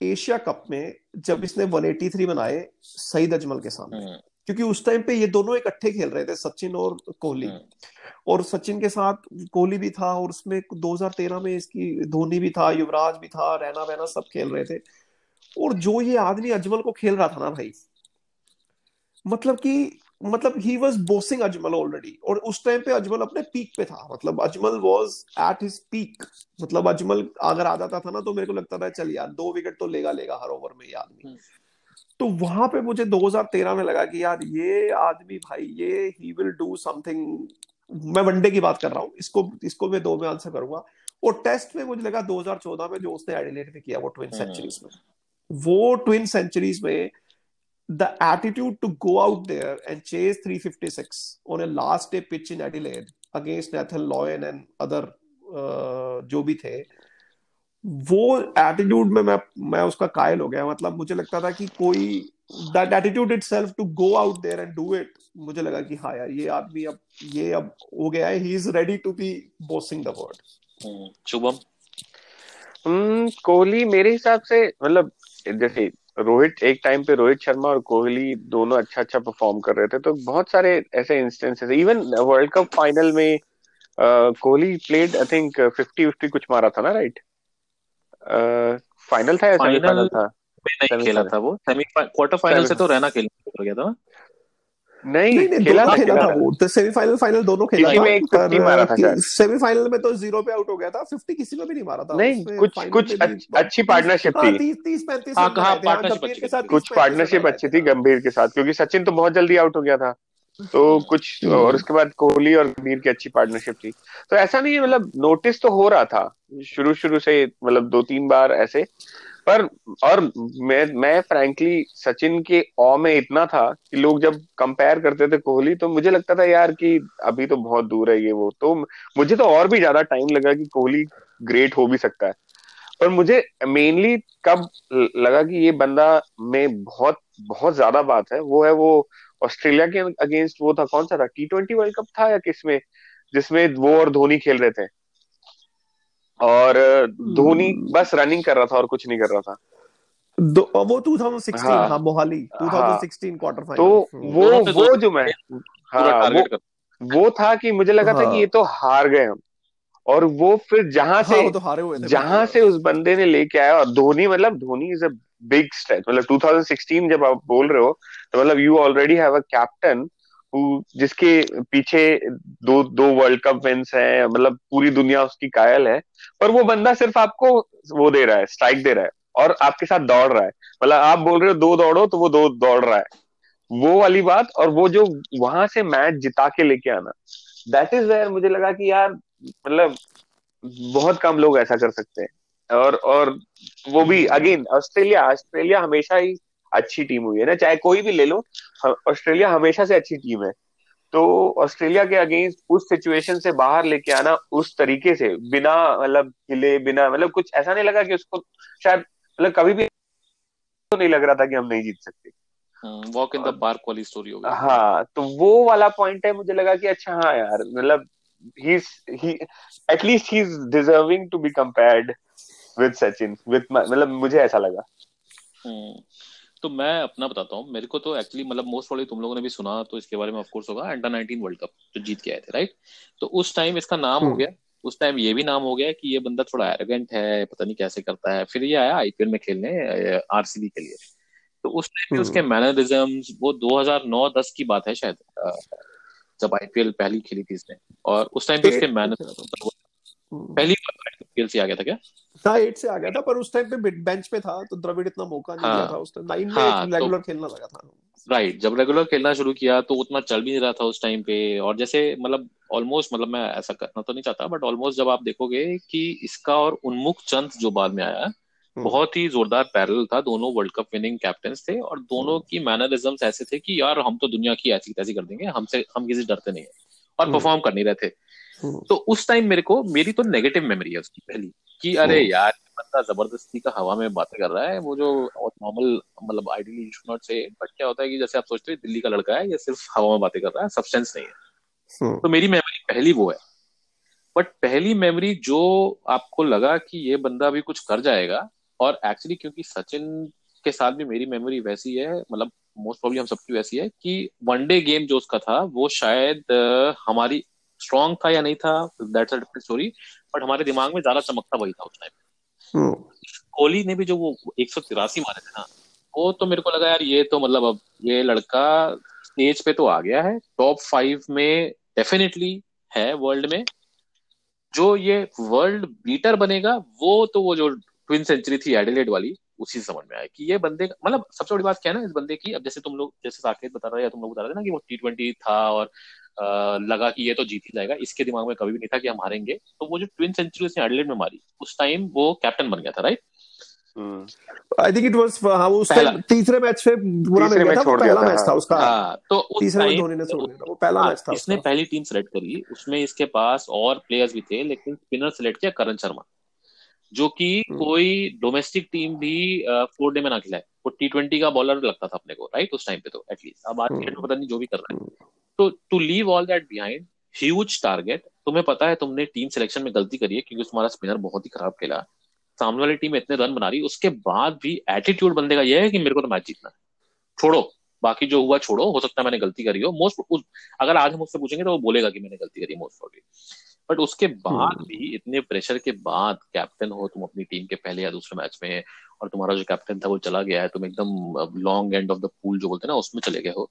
एशिया कप में जब इसने 183 बनाए सईद अजमल के सामने। हम्म, क्योंकि उस टाइम पे ये दोनों इकट्ठे खेल रहे थे सचिन और कोहली। हम्म। और सचिन के साथ कोहली भी था और उसमें 2013 में इसकी धोनी भी था युवराज भी था रैना वैना सब खेल रहे थे। और जो ये आदमी अजमल को खेल रहा था ना भाई मतलब कि मतलब he was bossing Ajmal already और उस टाइम पे अजमल अपने पीक पे था। मतलब Ajmal was at his peak मतलब अजमल अगर आ जाता था ना तो मेरे को लगता था चल यार दो विकेट तो लेगा लेगा हर ओवर में ये आदमी. तो वहाँ पे मुझे 2013 में लगा कि यार ये आदमी भाई ये ही विल डू समथिंग मैं वनडे की बात कर रहा हूँ। इसको इसको मैं दो में आंसर करूँगा। और टेस्ट में मुझे लगा 2014 में जो उसने एडिलेट में किया वो ट्विन सेंचुरीज में। वो ट्विन सेंचुरीज में the attitude to go out there and chase 356 on a last day pitch in Adelaide against Nathan Lyon and other uh, जो भी थे वो एटीट्यूड में मैं मैं उसका कायल हो गया। मतलब मुझे लगता था कि कोई that attitude itself to go out there and do it मुझे लगा कि हाँ यार ये आदमी अब ये अब हो गया है। He is ready to be bossing the world Shubham? हम्म, कोहली मेरे हिसाब से मतलब जैसे रोहित एक टाइम पे रोहित शर्मा और कोहली दोनों अच्छा अच्छा परफॉर्म कर रहे थे तो बहुत सारे ऐसे instances even world cup final में Kohli played I think fifty fifty कुछ मारा था ना राइट फाइनल था या सेमीफाइनल था? में नहीं खेला था वो। सेमी क्वार्टर फाइनल से तो रहना खेलने गया था नहीं नहीं नहीं खेला था खेला वो तो सेमीफाइनल फाइनल दोनों खेला किसी था में एक 50 मारा था सेमीफाइनल में तो ज़ीरो पे आउट हो गया था 50 किसी में भी नहीं मारा था नहीं कुछ कुछ अच्छ- पार्टनरशिप हाँ, थी। 30 30 35 हाँ, हाँ, गंभीर अच्छी। कुछ पार्टनरशिप अच्छी थी। गंभीर के साथ क्योंकि सचिन तो बहुत जल्दी आउट हो गया था। तो कुछ और उसके बाद कोहली और कबीर की अच्छी पार्टनरशिप थी। तो ऐसा नहीं है मतलब नोटिस तो हो रहा था शुरू शुरू से मतलब दो तीन बार ऐसे। पर, और मैं मैं फ्रैंकली सचिन के ऑ में इतना था कि लोग जब कंपेयर करते थे कोहली तो मुझे लगता था यार कि अभी तो बहुत दूर है ये वो। तो मुझे तो और भी ज़्यादा टाइम लगा कि कोहली ग्रेट हो भी सकता है। पर मुझे मेनली कब लगा कि ये बंदा में बहुत बहुत ज़्यादा बात है। वो है वो ऑस्ट्रेलिया के अगेंस्ट वो था, कौन सा था? टी ट्वेंटी वर्ल्ड कप था या किसमें जिसमें वो और धोनी खेल रहे थे। और धोनी hmm. बस रनिंग कर रहा था और कुछ नहीं कर रहा था। दो, वो 2016 हाँ, हाँ मोहाली 2016 क्वार्टर फाइनल तो वो वो तो जो मैं हाँ वो, वो था कि मुझे लगा हाँ, था कि हाँ। ये तो हार गए हम। और वो फिर जहाँ से हाँ, तो हारे हुए थे जहाँ से उस बंदे ने लेके आया और धोनी मतलब Dhoni is a big stretch मतलब 2016 जब आप बोल रहे हो तो मतलब you already have a captain जिसके पीछे दो दो वर्ल्ड कप विंस है मतलब पूरी दुनिया उसकी कायल है पर वो बंदा सिर्फ़ आपको वो दे रहा है स्ट्राइक दे रहा है और आपके साथ दौड़ रहा है। मतलब आप बोल रहे हो दो दौड़ो तो वो दो दौड़ रहा है। वो वाली बात और वो जो वहाँ से मैच जिता के लेके आना दैट इज़ वेयर मुझे लगा कि यार मतलब बहुत कम लोग ऐसा कर सकते हैं। और और वो भी अगेन ऑस्ट्रेलिया ऑस्ट्रेलिया हमेशा ही अच्छी टीम हुई है ना चाहे कोई भी ले लो ऑस्ट्रेलिया हमेशा से अच्छी टीम है। तो ऑस्ट्रेलिया के अगेंस्ट उस सिचुएशन से बाहर लेके आना उस तरीके से बिना मतलब हिले बिना मतलब कुछ ऐसा नहीं लगा कि उसको शायद मतलब कभी भी तो नहीं लग रहा था कि हम नहीं जीत सकते। वॉक इन द पार्क वाली स्टोरी हो गई। हाँ तो वो वाला पॉइंट है मुझे लगा कि अच्छा हाँ यार मतलब he at least he is deserving to be compared with Sachin with मतलब मुझे ऐसा लगा। हम्म। तो मैं अपना बताता हूँ मेरे को तो एक्चुअली मतलब मोस्ट वाली तुम लोगों ने भी सुना तो इसके बारे में ऑफकोर्स होगा अंडर नाइनटीन वर्ल्ड कप जो जीत के आए थे राइट तो उस टाइम इसका नाम हो हम्म। गया उस टाइम ये भी नाम हो गया कि ये बंदा थोड़ा एरोगेंट है पता नहीं कैसे करता है फिर ये आया आईपीएल में खेलने आरसीबी के लिए तो उस टाइम पे उसके मैनरिज्म हम्म। वो 2009-10 की बात है शायद जब आईपीएल पहली खेली थी इसने और उस टाइम पे उसके मैनरिज्म हम्म। पहली बार आईपीएल से आ गया था क्या? हाँ एट से आ गया था पर उस टाइम पे बेंच पे था तो द्रविड़ इतना मौका नहीं दिया हाँ, था उस टाइम नाइन हाँ, में रेगुलर तो, खेलना लगा था। राइट जब रेगुलर खेलना शुरू किया तो उतना चल भी नहीं रहा था उस टाइम पे। और जैसे मतलब ऑलमोस्ट मतलब मैं ऐसा करना तो नहीं चाहता बट ऑलमोस्ट जब आप देखोगे कि इसका और उन्मुख चंद जो बाद में आया हम्म। बहुत ही जोरदार पैरल था। दोनों वर्ल्ड कप विनिंग कैप्टन थे और दोनों हम्म। की मैनरिज्म ऐसे थे कि यार हम तो दुनिया की ऐसी तैसी कर देंगे हमसे हम किसी डरते नहीं है और परफॉर्म हम्म। कर नहीं रहे थे। तो उस टाइम मेरे को मेरी तो नेगेटिव मेमोरी है उसकी पहली कि अरे यार बंदा ज़बरदस्ती का हवा में बातें कर रहा है वो जो नॉर्मल मतलब ideally you should not say but क्या होता है कि जैसे आप सोचते हैं दिल्ली का लड़का है ये सिर्फ़ हवा में बातें कर रहा है सब्सटेंस नहीं है। हम्म। तो मेरी मेमोरी पहली वो है। बट पहली मेमोरी जो आपको लगा कि ये बंदा भी कुछ कर जाएगा और एक्चुअली क्योंकि सचिन के साथ भी मेरी मेमोरी वैसी है मतलब मोस्ट प्रॉब्लम हम सबकी वैसी है कि वनडे गेम जो उसका था वो शायद हमारी स्ट्रॉन्ग था या नहीं था that's a different story but हमारे दिमाग में ज़्यादा चमकता वही था उस टाइम हम्म। कोहली ने भी जो वो एक सौ तिरासी मारे थे ना वो तो मेरे को लगा यार ये तो मतलब अब ये लड़का स्टेज पे तो आ गया है टॉप फाइव में डेफिनेटली है वर्ल्ड में जो ये वर्ल्ड बीटर बनेगा वो तो वो जो ट्विन सेंचुरी थी एडिलेड वाली उसी समझ में आया कि ये बंदे मतलब सबसे बड़ी बात क्या है ना इस बंदे की अब जैसे तुम लोग जैसे साकेत बता रहे या तुम लोग बता रहे थे ना कि वो टी ट्वेंटी था और लगा कि ये तो जीत ही जाएगा। इसके दिमाग में कभी भी नहीं था कि हम हारेंगे। तो वो जो ट्विन सेंचुरी उसने एडलेट में मारी उस टाइम वो कैप्टन बन गया था right I think it was हाँ उस टाइम तीसरे मैच पे पूरा मिल गया था पहला मैच था उसका। हाँ, तो तीसरे में धोनी ने छोड़ दिया वो पहला मैच था इसने पहली टीम सेलेक्ट करी उसमें इसके पास और प्लेयर्स भी थे लेकिन स्पिनर सेलेक्ट किया करण शर्मा। जो कि हम्म। कोई डोमेस्टिक टीम भी फोर डे में ना खिलाए। वो टी ट्वेंटी का बॉलर लगता था अपने को राइट उस टाइम पे तो एटलीस्ट अब आज हम्म। पता नहीं जो भी कर रहा है। हम्म। तो to leave all that behind huge target तुम्हें पता है तुमने टीम सिलेक्शन में गलती करी है क्योंकि तुम्हारा स्पिनर बहुत ही खराब खेला। सामने वाली टीम इतने रन बना रही उसके बाद भी एटीट्यूड बंदे का यह है कि मेरे को तो मैच जीतना है। छोड़ो बाकी जो हुआ छोड़ो हो सकता है मैंने गलती करी हो। मोस्ट अगर आज हम उससे पूछेंगे तो वो बोलेगा कि मैंने गलती करी मोस्ट प्रॉब्ली बट उसके बाद हम्म। भी इतने प्रेशर के बाद कैप्टन हो तुम अपनी टीम के पहले या दूसरे मैच में और तुम्हारा जो कैप्टन था वो चला गया है तुम एकदम long end of the pool जो बोलते हैं ना उसमें चले गए हो।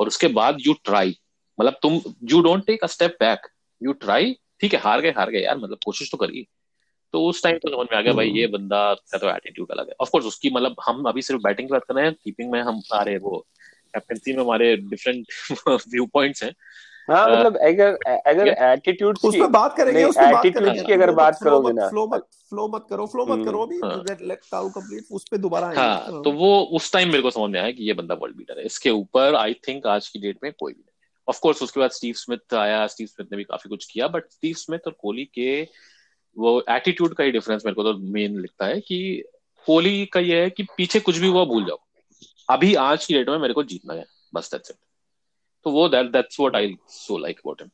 और उसके बाद यू ट्राई मतलब तुम you don't take a step back you try ठीक है हार गए हार गए यार मतलब कोशिश तो करी तो उस टाइम तो समझ में आ गया भाई ये हम्म। बंदा का तो एटीट्यूड अलग है। ऑफकोर्स उसकी मतलब हम अभी सिर्फ़ बैटिंग की बात कर रहे हैं कीपिंग में हम आ रहे वो। कैप्टनसी में हमारे डिफरेंट व्यू पॉइंट्स हैं। हाँ मतलब अगर अगर एटीट्यूड उस पर बात करेंगे उस पर बात करेंगे। की अगर बात करोगे ना फ्लो मत फ्लो मत करो फ्लो मत करो अभी लेट ताऊ कंप्लीट उस पे दोबारा आएँगे। हाँ तो वो उस टाइम मेरे को समझ में आया कि ये बंदा वर्ल्ड बीटर है। इसके ऊपर आई थिंक आज की डेट में कोई भी नहीं ऑफ़ कोर्स उसके बाद स्टीव स्मिथ आया स्टीव स्मिथ ने भी काफ़ी कुछ किया बट स्टीव स्मिथ और कोहली के वो एटीट्यूड का ही डिफरेंस मेरे को तो मेन लिखता है कि कोहली का ये है कि पीछे कुछ भी हुआ भूल जाओ। अभी आज की डेट में मेरे को जीतना है। बस दैट्स इट तो वो that that's what I saw like about him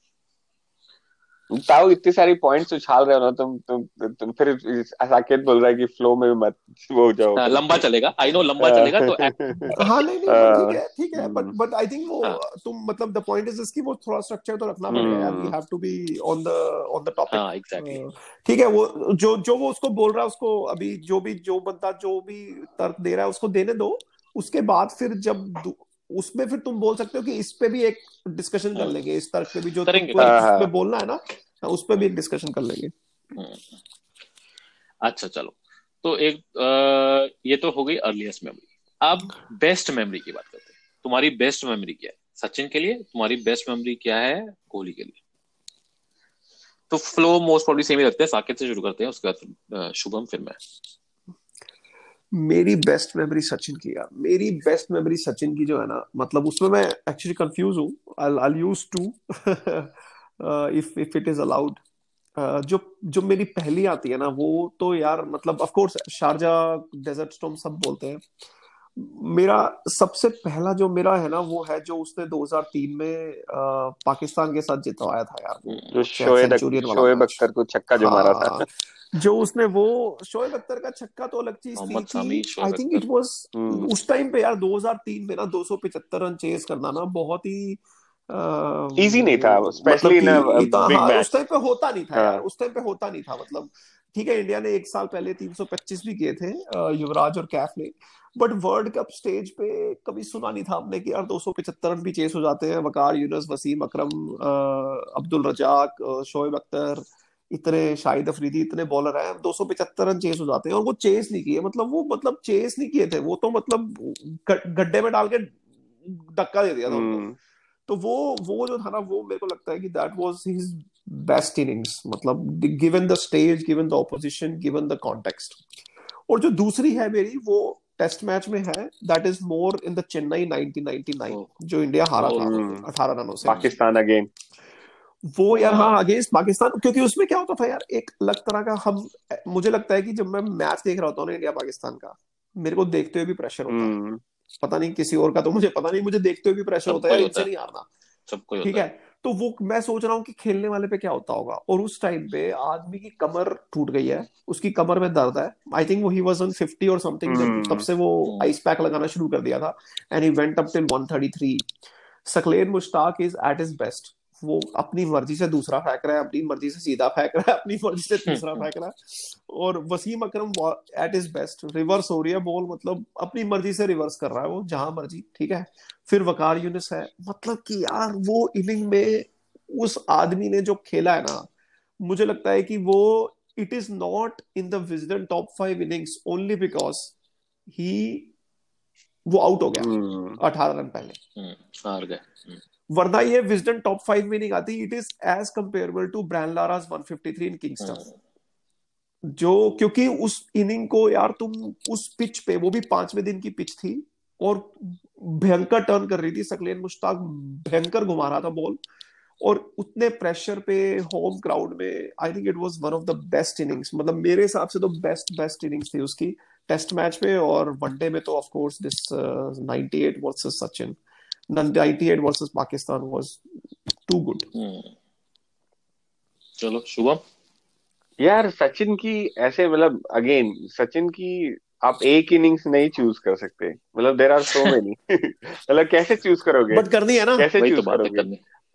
Tau इतनी सारी पॉइंट्स उछाल रहे हो ना तुम तुम तुम फिर साकेत बोल रहा है कि फ्लो में मत वो हो जाओ। हाँ, लंबा चलेगा। आई नो लंबा चलेगा तो [laughs] हाँ नहीं नहीं ठीक है ठीक है बट बट आई थिंक वो हाँ। तुम मतलब द पॉइंट इज़ इसकी वो थोड़ा स्ट्रक्चर तो रखना पड़ेगा यार। We have to be on the on the topic हाँ एग्जैक्टली ठीक है वो जो जो वो उसको बोल रहा है उसको अभी जो भी जो बंदा जो भी तर्क दे रहा है उसको देने दो। उसके बाद फिर जब उसमें फिर तुम बोल सकते हो कि इस पे भी एक डिस्कशन कर हाँ। लेंगे। इस तर्क पे भी जो तुमको हाँ, हाँ। बोलना है ना उस पे भी एक डिस्कशन कर लेंगे। अच्छा चलो। तो एक आ, ये तो हो गई अर्लीस्ट मेमोरी अब बेस्ट मेमोरी की बात करते हैं। तुम्हारी बेस्ट मेमोरी क्या है? सचिन के लिए? तुम्हारी बेस्ट मेमोरी क्या है? कोहली के लिए। तो फ्लो मोस्ट प्रॉब्ली सेम ही रखते हैं। साकेत से शुरू करते हैं उसके बाद शुभम फिर मैं। मेरी बेस्ट मेमोरी सचिन की, यार। मेरी बेस्ट मेमोरी सचिन की जो है ना मतलब उसमें मैं एक्चुअली कंफ्यूज हूँ। I use to if if it is allowed जो जो मेरी पहली आती है ना, वो तो यार मतलब of course Sharjah desert storm सब बोलते हैं। मेरा सबसे पहला जो मेरा है ना वो है जो उसने 2003 में आ, पाकिस्तान के साथ जितवाया था यार जो शोएब शोएब अख्तर को छक्का जो मारा था। हाँ, जो उसने वो शोएब अख्तर का छक्का तो अलग चीज़ थी आई थिंक इट वाज उस टाइम पे यार 2003 में ना 275 रन चेस करना ना बहुत ही इजी नहीं था स्पेशली मतलब हाँ, उस टाइम पे होता नहीं था यार हाँ। उस टाइम पे होता नहीं था मतलब ठीक है इंडिया ने एक साल पहले 325 भी किए थे युवराज और कैफ ने बट वर्ल्ड कप स्टेज पे कभी सुना नहीं था हमने कि यार दो रन भी चेस हो जाते हैं वकार यूनस वसीम अकरम अब्दुल रजाक शोएब अख्तर इतने शाहिद अफरीदी इतने बॉलर हैं दो रन चेस हो जाते हैं और वो चेस नहीं किए मतलब वो मतलब चेस नहीं किए थे वो तो मतलब गड्ढे में डाल के धक्का दे दिया था उनको हम्म। तो वो वो जो था ना वो मेरे को लगता है कि that was his best innings मतलब given the stage given the opposition given the context और जो दूसरी है मेरी वो टेस्ट मैच में है that is more in the Chennai 1999 जो इंडिया हारा था 18 हम्म। रनों से। पाकिस्तान अगेन वो यार हाँ अगेंस्ट पाकिस्तान क्योंकि उसमें क्या होता था यार एक अलग तरह का हम मुझे लगता है कि जब मैं मैच देख रहा होता हूँ ना इंडिया पाकिस्तान का मेरे को देखते हुए भी प्रेशर होता है। हम्म। पता नहीं किसी और का तो मुझे पता नहीं मुझे देखते हुए भी प्रेशर होता है इनसे नहीं हारना। सबको ठीक है। तो वो मैं सोच रहा हूँ कि खेलने वाले पे क्या होता होगा। और उस टाइम पे आदमी की कमर टूट गई है। उसकी कमर में दर्द है। आई थिंक वो ही वॉज़ ऑन 50 और समथिंग जब तब से वो आइस पैक लगाना शुरू कर दिया था। And he went up till 133 Saqlain Mushtaq is at his best वो अपनी मर्ज़ी से दूसरा फेंक रहा है अपनी मर्ज़ी से सीधा फेंक रहा है अपनी मर्ज़ी से तीसरा फेंक रहा है और Wasim Akram at his best reverse हो रही है बॉल मतलब अपनी मर्ज़ी से रिवर्स कर रहा है वो जहाँ मर्ज़ी ठीक है फिर वकार यूनिस है मतलब कि यार वो इनिंग में उस आदमी ने जो खेला है ना मुझे लगता है कि वो it is not in the Wisden top five innings only because he वो आउट हो गया हम्म। अठारह रन पहले हम्म, हार गए हम्म। वरना ये विजडन टॉप फाइव में नहीं आती। It is as comparable to Brian Lara's 153 in Kingston जो क्योंकि उस इनिंग को यार तुम उस पिच पे वो भी पाँचवें दिन की पिच थी और भयंकर टर्न कर रही थी। सकलेन मुश्ताक भयंकर घुमा रहा था बॉल और उतने प्रेशर पे होम क्राउड में I think it was one of the best innings मतलब मेरे हिसाब से तो बेस्ट बेस्ट इनिंग्स थी उसकी। टेस्ट मैच में और वनडे में तो of course this 98 versus Sachin 98 versus Pakistan was too good चलो शुभम? यार सचिन की ऐसे मतलब अगेन सचिन की आप एक इनिंग्स नहीं चूज़ कर सकते। मतलब देर आर सो मेनी मतलब कैसे चूज़ करोगे? बट करनी है ना। कैसे चूज़ तो करोगे?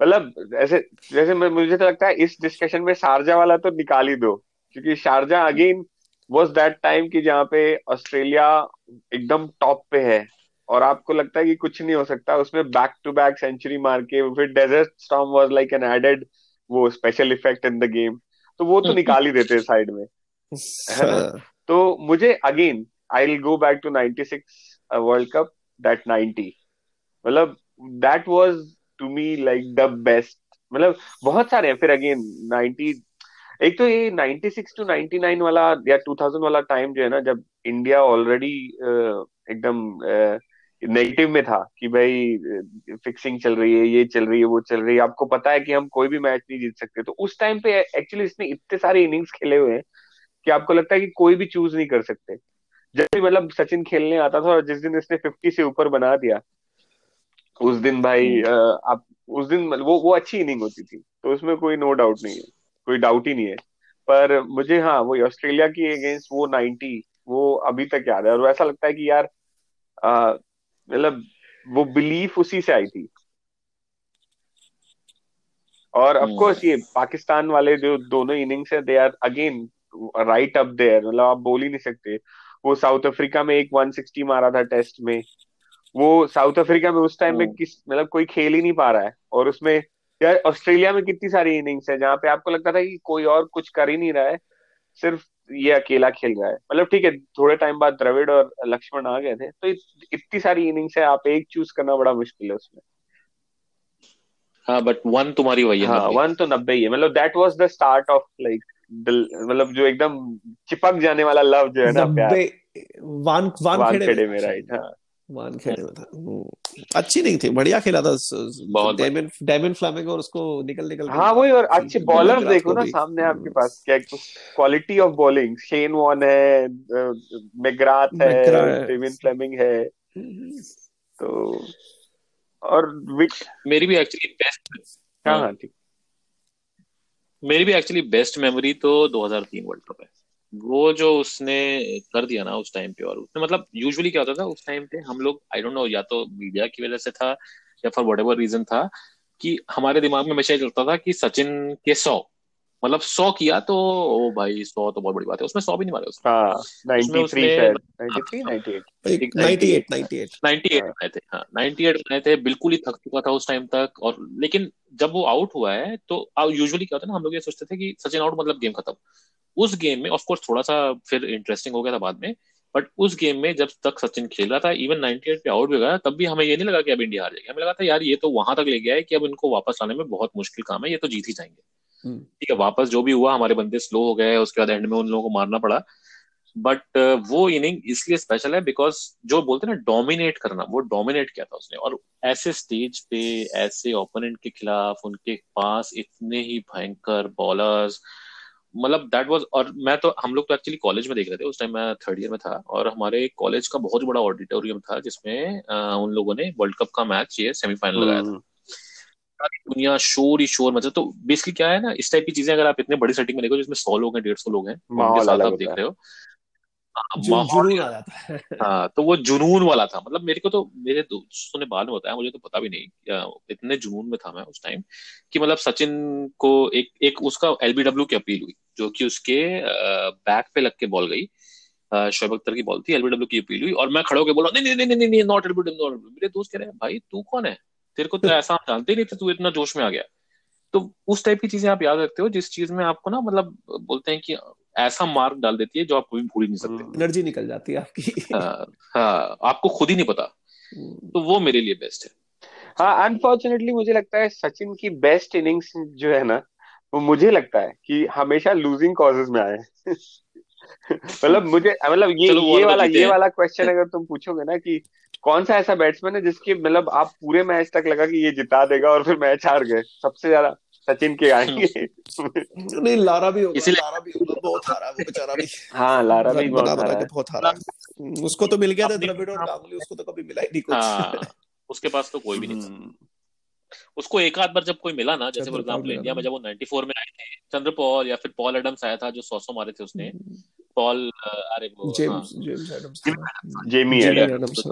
मतलब ऐसे जैसे मुझे तो लगता है इस डिस्कशन में शारजा वाला तो निकाल ही दो। क्योंकि Sharjah again was that time की जहाँ पे ऑस्ट्रेलिया एकदम टॉप पे है। और आपको लगता है कि कुछ नहीं हो सकता, उसमें बैक टू बैक सेंचुरी मार के, फिर desert storm was like an added वो special effect in the game तो वो तो निकाल ही देते साइड में, है ना? तो मुझे again I will go back to 96 world cup that 90 मतलब that was to me like the best मतलब बहुत सारे हैं, फिर अगेन 90 एक तो ये 96 टू 99 वाला या 2000 वाला टाइम जो है ना, जब इंडिया ऑलरेडी एकदम नेगेटिव में था कि भाई फिक्सिंग चल रही है ये चल रही है वो चल रही है। आपको पता है कि हम कोई भी मैच नहीं जीत सकते। तो उस टाइम पे एक्चुअली इसने इतने सारे इनिंग्स खेले हुए हैं कि आपको लगता है कि कोई भी चूज़ नहीं कर सकते। जब भी मतलब सचिन खेलने आता था और जिस दिन इसने फिफ्टी से ऊपर बना दिया उस दिन भाई हम्म। आप उस दिन वो वो अच्छी इनिंग होती थी। तो उसमें कोई नो डाउट नहीं है कोई डाउट ही नहीं है। पर मुझे हाँ वो ऑस्ट्रेलिया की अगेंस्ट वो नाइनटी वो अभी तक याद है। और ऐसा लगता है कि यार मतलब वो बिलीफ उसी से आई थी। और ऑफ़ कोर्स हम्म। ये पाकिस्तान वाले जो दोनों इनिंग्स है they are again right up there मतलब आप बोल ही नहीं सकते। वो साउथ अफ्रीका में एक 160 मारा था टेस्ट में। वो साउथ अफ्रीका में उस टाइम में हम्म। किस मतलब कोई खेल ही नहीं पा रहा है। और उसमें यार ऑस्ट्रेलिया में कितनी सारी इनिंग्स है जहाँ पे आपको लगता था कि कोई और कुछ कर ही नहीं रहा है। सिर्फ़ ये अकेला खेल रहा है। मतलब ठीक है थोड़े टाइम बाद द्रविड़ और लक्ष्मण आ गए थे तो इतनी सारी इनिंग्स है आप एक चूज़ करना बड़ा मुश्किल है उसमें। हाँ बट वन तुम्हारी वही है हाँ वन तो नब्बे ही है। मतलब that was the start of like मतलब जो एकदम चिपक जाने वाला लव जो है ना प्यार। वान वान, वान खेड़े में राइट हाँ। वन खेले में था। हम्म। अच्छी नहीं थी बढ़िया खेला था डायमंड डायमंड फ्लैमिंगो और उसको निकल निकल हाँ वही और अच्छे बॉलर देखो ना सामने आपके पास क्या quality of bowling Shane Warne है मैग्राथ है डेविन फ्लेमिंग है तो और विक मेरी भी एक्चुअली बेस्ट हाँ हाँ। ठीक। मेरी भी एक्चुअली बेस्ट मेमोरी तो 2003 वर्ल्ड कप है। वो जो उसने कर दिया ना उस टाइम पे और उसने मतलब यूजुअली क्या होता था उस टाइम पे हम लोग आई डोंट नो या तो मीडिया की वजह से था या फॉर वट एवर रीजन था कि हमारे दिमाग में हमेशा चलता था कि सचिन के सौ मतलब सौ किया तो ओ भाई सौ तो बहुत बड़ी बात है उसमें सौ भी नहीं मारे उसने हाँ, बनाए थे बिल्कुल ही थक चुका था उस टाइम तक और लेकिन जब वो आउट हुआ है तो यूजुअली क्या होता है ना हम लोग ये सोचते थे कि सचिन आउट मतलब गेम खत्म। उस गेम में ऑफकोर्स थोड़ा सा फिर इंटरेस्टिंग हो गया था बाद में बट उस गेम में जब तक सचिन खेल रहा था इवन 98 पे आउट भी गया तब भी हमें ये नहीं लगा कि अब इंडिया हार जाएगी। हमें लगा था यार ये तो वहाँ तक ले गया है कि अब इनको वापस आने में बहुत मुश्किल काम है ये तो जीत ही जाएँगे। हम्म। ठीक है वापस जो भी हुआ हमारे बंदे स्लो हो गए उसके बाद एंड में उन लोगों को मारना पड़ा। बट uh, वो इनिंग इसलिए स्पेशल है बिकॉज़ जो बोलते हैं ना डोमिनेट करना वो डोमिनेट किया था उसने। और ऐसे स्टेज पे ऐसे ओपोनेंट के खिलाफ उनके पास इतने ही भयंकर बॉलर्स मतलब दैट वाज और मैं तो हम लोग तो एक्चुअली कॉलेज में देख रहे थे उस टाइम मैं थर्ड ईयर में था और हमारे कॉलेज का बहुत बड़ा ऑडिटोरियम था जिसमें आ, उन लोगों ने वर्ल्ड कप का मैच ये सेमीफाइनल लगाया था हम्म। दुनिया शोर ही शोर मतलब तो बेसिकली क्या है ना इस टाइप की चीज़ें अगर आप इतने बड़ी सेटिंग में देखो जिसमें सौ लोग हैं डेढ़ सौ लोग हैं उनके साथ आप देख रहे हो जुनून आ जाता है। [laughs] हाँ तो वो जुनून वाला था। मतलब मेरे को तो मेरे दोस्तों ने बाद में बताया मुझे तो पता भी नहीं इतने जुनून में था मैं उस टाइम कि मतलब सचिन को एक एक उसका एलबीडब्ल्यू की अपील हुई जो कि उसके बैक पे लग के बॉल गई। शोएब अख्तर की बॉल थी एलबीडब्ल्यू की अपील हुई और मैं खड़े होकर बोला नहीं नहीं नहीं नहीं नॉट एलबीडब्ल्यू मेरे दोस्त कह रहे हैं भाई तू कौन है? तेरे को तो ऐसा जानते ही नहीं थे तू इतना जोश में आ गया। तो उस टाइप की चीज़ें आप याद रखते हो जिस चीज़ में आपको ना मतलब बोलते हैं कि ऐसा मार्क डाल देती है जो आप कभी भूल ही नहीं सकते। एनर्जी निकल जाती है आपकी। [laughs] हाँ, हाँ आपको खुद ही नहीं पता। हम्म। तो वो मेरे लिए बेस्ट है। हाँ अनफॉर्चुनेटली मुझे लगता है सचिन की बेस्ट इनिंग्स जो है ना वो मुझे लगता है कि हमेशा लूजिंग कॉजेज में आए। [laughs] मतलब मुझे मतलब ये ये वाला ये वाला क्वेश्चन अगर तुम पूछोगे ना कि कौन सा ऐसा बैट्समैन है जिसके मतलब आप पूरे मैच तक लगा कि ये जिता देगा और फिर मैच हार गए सबसे ज़्यादा। सचिन के आएँगे। [laughs] नहीं लारा भी होगा लारा भी होगा बहुत हारा वो बेचारा भी। हाँ लारा भी बहुत हारा बहुत हारा उसको तो मिल गया था द्रविड़ और गांगुली उसको तो कभी मिला ही नहीं कुछ। हाँ, उसके पास तो कोई भी नहीं हम्म। उसको एक आध बार जब कोई मिला ना जैसे फॉर एग्ज़ाम्पल इंडिया में जब वो 94 में आए थे चंद्र पॉल या फिर पॉल एडम्स आया था जो सौ सौ मारे थे उसने। पॉल हम्म। अरे वो James James Adams Jamie Adams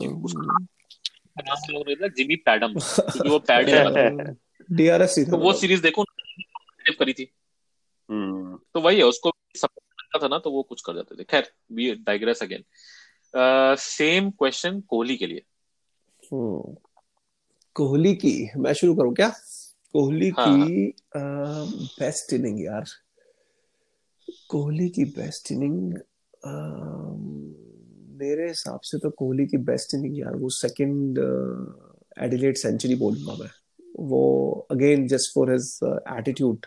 Jimmy पैडम। [laughs] क्योंकि वो पैड है [laughs] डीआरएस तो वो सीरीज़ देखो करी थी। हम्म। तो वही है उसको था ना तो वो कुछ कर जाते थे। खैर we digress again same question Kohli के लिए। हम्म। कोहली की मैं शुरू करूँ क्या? कोहली हाँ. की बेस्ट इनिंग यार। कोहली की बेस्ट इनिंग मेरे हिसाब से तो कोहली की बेस्ट इनिंग यार वो सेकंड एडिलेट सेंचुरी बोलूँगा मैं। वो again just for his attitude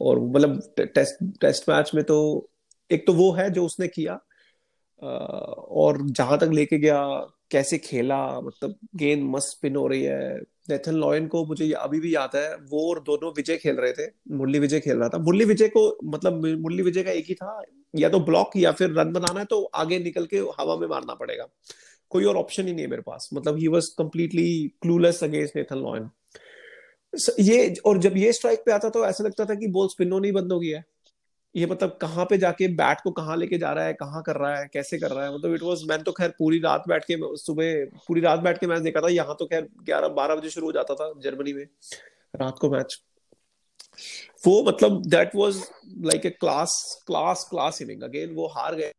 और मतलब टेस्ट टेस्ट मैच में तो एक तो वो है जो उसने किया और जहाँ तक लेके गया, कैसे खेला मतलब गेंद मस्त स्पिन हो रही है। नेथन लॉयन को मुझे अभी भी याद है, वो और दोनों विजय खेल रहे थे। मुरली विजय खेल रहा था। मुरली विजय को मतलब मुरली विजय का एक ही था, या तो ब्लॉक या फिर रन बनाना है तो आगे निकल के हवा में मारना पड़ेगा। कोई और ऑप्शन ही नहीं है मेरे पास। मतलब he was completely clueless against Nathan Lyon ये, और जब ये स्ट्राइक पे आता तो ऐसा लगता था कि बॉल स्पिन होनी बंद हो गया है। ये मतलब कहाँ पे जाके बैट को कहाँ लेके जा रहा है, कहाँ कर रहा है, कैसे कर रहा है? मतलब इट वाज मैंने तो खैर पूरी रात बैठ के सुबह, पूरी रात बैठ के मैच देखा था, यहाँ तो खैर ग्यारह, बारह बजे शुरू हो जाता था जर्मनी में, रात को मैच वो मतलब that was like a class class class inning again वो हार गए।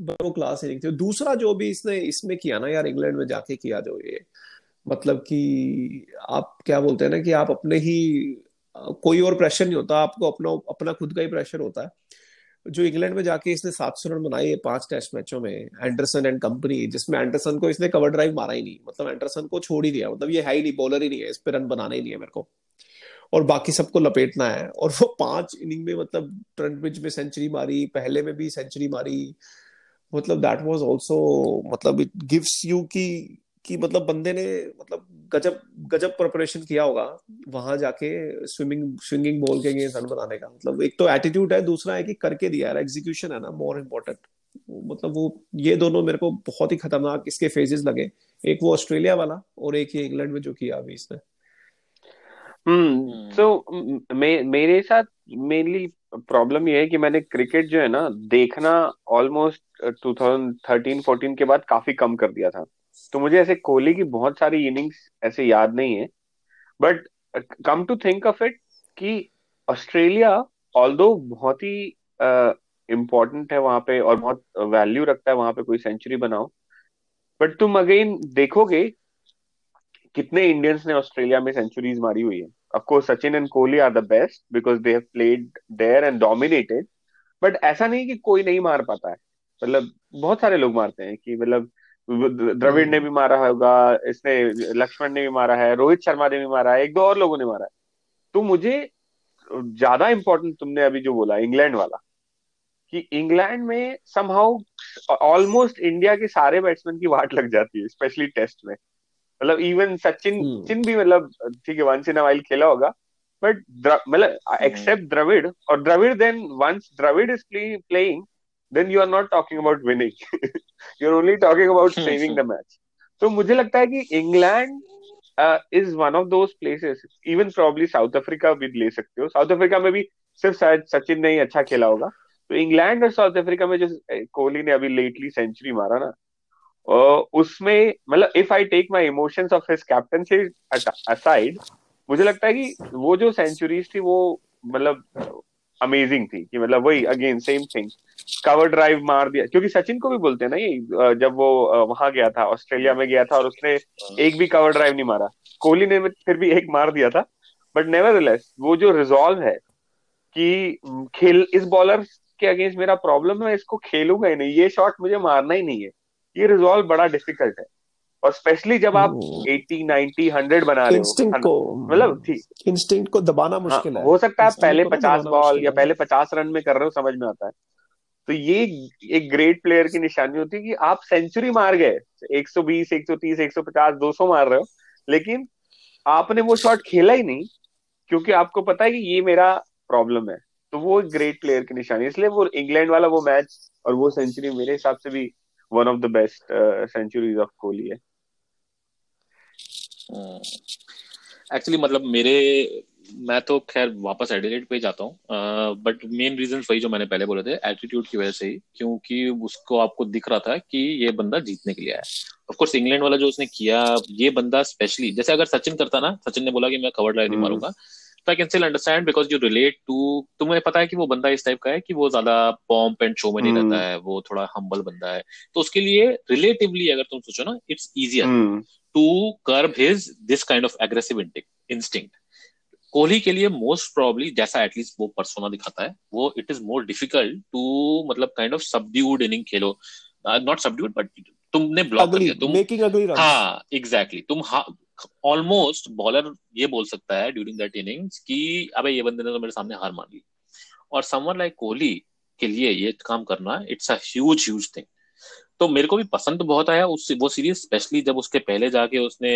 वो क्लास इनिंग थी। दूसरा जो भी इसने, इसमें किया ना यार, इंग्लैंड में जाके किया जो ये मतलब कि आप क्या बोलते हैं ना कि आप अपने ही, कोई और प्रेशर नहीं होता, आपको अपना अपना खुद का ही प्रेशर होता है। जो इंग्लैंड में जाके इसने सात सौ रन बनाए पाँच टेस्ट मैचों में एंडरसन एंड कंपनी जिसमें एंडरसन को इसने कवर ड्राइव मारा ही नहीं मतलब एंडरसन को छोड़ ही दिया मतलब ये है ही नहीं बॉलर ही नहीं है, इस पे रन बनाना ही नहीं है मेरे को। और बाकी सबको लपेटना है, और वो पाँच इनिंग में मतलब ट्रेंट ब्रिज में सेंचुरी मारी, पहले में भी सेंचुरी मारी मतलब दैट वाज आल्सो मतलब इट गिव्स यू की कि मतलब बंदे ने मतलब गजब गजब प्रिपरेशन किया होगा वहाँ जाके स्विमिंग स्विंगिंग बॉल के अगेंस्ट रन बनाने का। मतलब एक तो एटीट्यूड है दूसरा है कि करके दिया है एग्जीक्यूशन है ना मोर इम्पोर्टेंट मतलब वो ये दोनों मेरे को बहुत ही खतरनाक इसके फेजेस लगे। एक वो ऑस्ट्रेलिया वाला और एक ही इंग्लैंड में जो किया अभी इसने। हम्म तो मे, मेरे साथ मेनली प्रॉब्लम ये है कि मैंने क्रिकेट जो है ना देखना ऑलमोस्ट 2013-14 के बाद काफ़ी कम कर दिया था। तो मुझे ऐसे कोहली की बहुत सारी इनिंग्स ऐसे याद नहीं है but come to think of it कि ऑस्ट्रेलिया ऑल बहुत ही इम्पोर्टेंट uh, है वहाँ पे और बहुत वैल्यू रखता है वहाँ पे कोई सेंचुरी बनाओ बट तुम अगेन देखोगे कितने इंडियंस ने ऑस्ट्रेलिया में सेंचुरीज मारी हुई है। Of course Sachin and Kohli are the best because they have played there and dominated but ऐसा नहीं कि कोई नहीं मार पाता है। मतलब बहुत सारे लोग मारते हैं कि मतलब द्रविड़ ने भी मारा होगा इसने लक्ष्मण ने भी मारा है रोहित शर्मा ने भी मारा है एक दो और लोगों ने मारा है। तो मुझे ज़्यादा इंपॉर्टेंट तुमने अभी जो बोला इंग्लैंड वाला कि इंग्लैंड में समहाउ ऑलमोस्ट इंडिया के सारे बैट्समैन की वाट लग जाती है स्पेशली टेस्ट में। मतलब इवन सचिन हम्म। सचिन भी मतलब ठीक है वंस इन वाइल खेला होगा बट मतलब एक्सेप्ट द्रविड़ और Dravid then once Dravid is playing then you are not talking about about [laughs] winning. You're only talking about saving the match. तो मुझे लगता है कि England is one of those places even probably South Africa भी ले सकते हो south Africa में भी सिर्फ़ शायद सचिन ने ही अच्छा खेला होगा तो इंग्लैंड और साउथ अफ्रीका में जो कोहली ने अभी लेटली सेंचुरी मारा ना उसमें मतलब if I take my emotions of his captaincy aside मुझे लगता है कि वो जो सेंचुरीज थी वो मतलब अमेजिंग थी कि मतलब वही again same thing cover drive मार दिया। क्योंकि सचिन को भी बोलते हैं ना ये जब वो वहाँ गया था, ऑस्ट्रेलिया में गया था और उसने एक भी कवर ड्राइव नहीं मारा। कोहली ने फिर भी एक मार दिया था। बट नेवर वो जो रिजॉल्व है कि खेल, इस बॉलर के अगेंस्ट मेरा प्रॉब्लम है, इसको खेलूँगा ही नहीं। ये शॉट मुझे मारना ही नहीं है। ये रिजॉल्व बड़ा डिफ़िकल्ट है। और स्पेशली जब आप एट्टी नाइनटी हंड्रेड बना रहे हो मतलब ठीक। इंस्टिंक्ट को दबाना हाँ, मुश्किल है। हो सकता है आप पहले पचास बॉल या पहले पचास रन में कर रहे हो समझ में आता है। तो ये एक ग्रेट प्लेयर की निशानी होती है कि आप सेंचुरी मार गए 120, 130, 150, 200 मार रहे हो लेकिन आपने वो शॉट खेला ही नहीं क्योंकि आपको पता है कि ये मेरा प्रॉब्लम है। तो वो एक ग्रेट प्लेयर की निशानी इसलिए वो इंग्लैंड वाला वो मैच और वो सेंचुरी मेरे हिसाब से भी one of the best centuries of Kohli है। एक्चुअली uh, मतलब मेरे मैं तो खैर वापस एडिलेट पे जाता हूँ। बट मेन रीजन वही जो मैंने पहले बोले थे एटीट्यूड की वजह से ही। क्योंकि उसको आपको दिख रहा था कि ये बंदा जीतने के लिए आया ऑफ़ कोर्स इंग्लैंड वाला जो उसने किया ये बंदा स्पेशली जैसे अगर सचिन करता ना सचिन ने बोला कि मैं कवर ड्राइव नहीं हम्म। मारूँगा तो I can still understand because you relate to तुम्हें पता है कि वो बंदा इस टाइप का है कि वो ज़्यादा पॉम्प एंड शो में नहीं रहता हम्म। है वो थोड़ा हम्बल बंदा है। तो उसके लिए रिलेटिवली अगर तुम सोचो ना it's easier to curb his this kind of aggressive instinct Kohli के लिए मोस्ट प्रॉब्ली जैसा एटलीस्ट वो परसोना दिखाता है वो it is more difficult to मतलब काइंड ऑफ़ सबड्यूड इनिंग खेलो। नॉट सबड्यूड बट तुमने ब्लॉक कर दिया तुम मेकिंग अगली रन हाँ एग्जैक्टली exactly, तुम ऑलमोस्ट बॉलर ये बोल सकता है ड्यूरिंग दैट इनिंग्स कि अबे ये बंदे ने तो मेरे सामने हार मान ली। और समवन लाइक कोहली के लिए ये काम करना it's a huge huge thing तो मेरे को भी पसंद तो बहुत आया उस वो सीरीज़ स्पेशली जब उसके पहले जाके उसने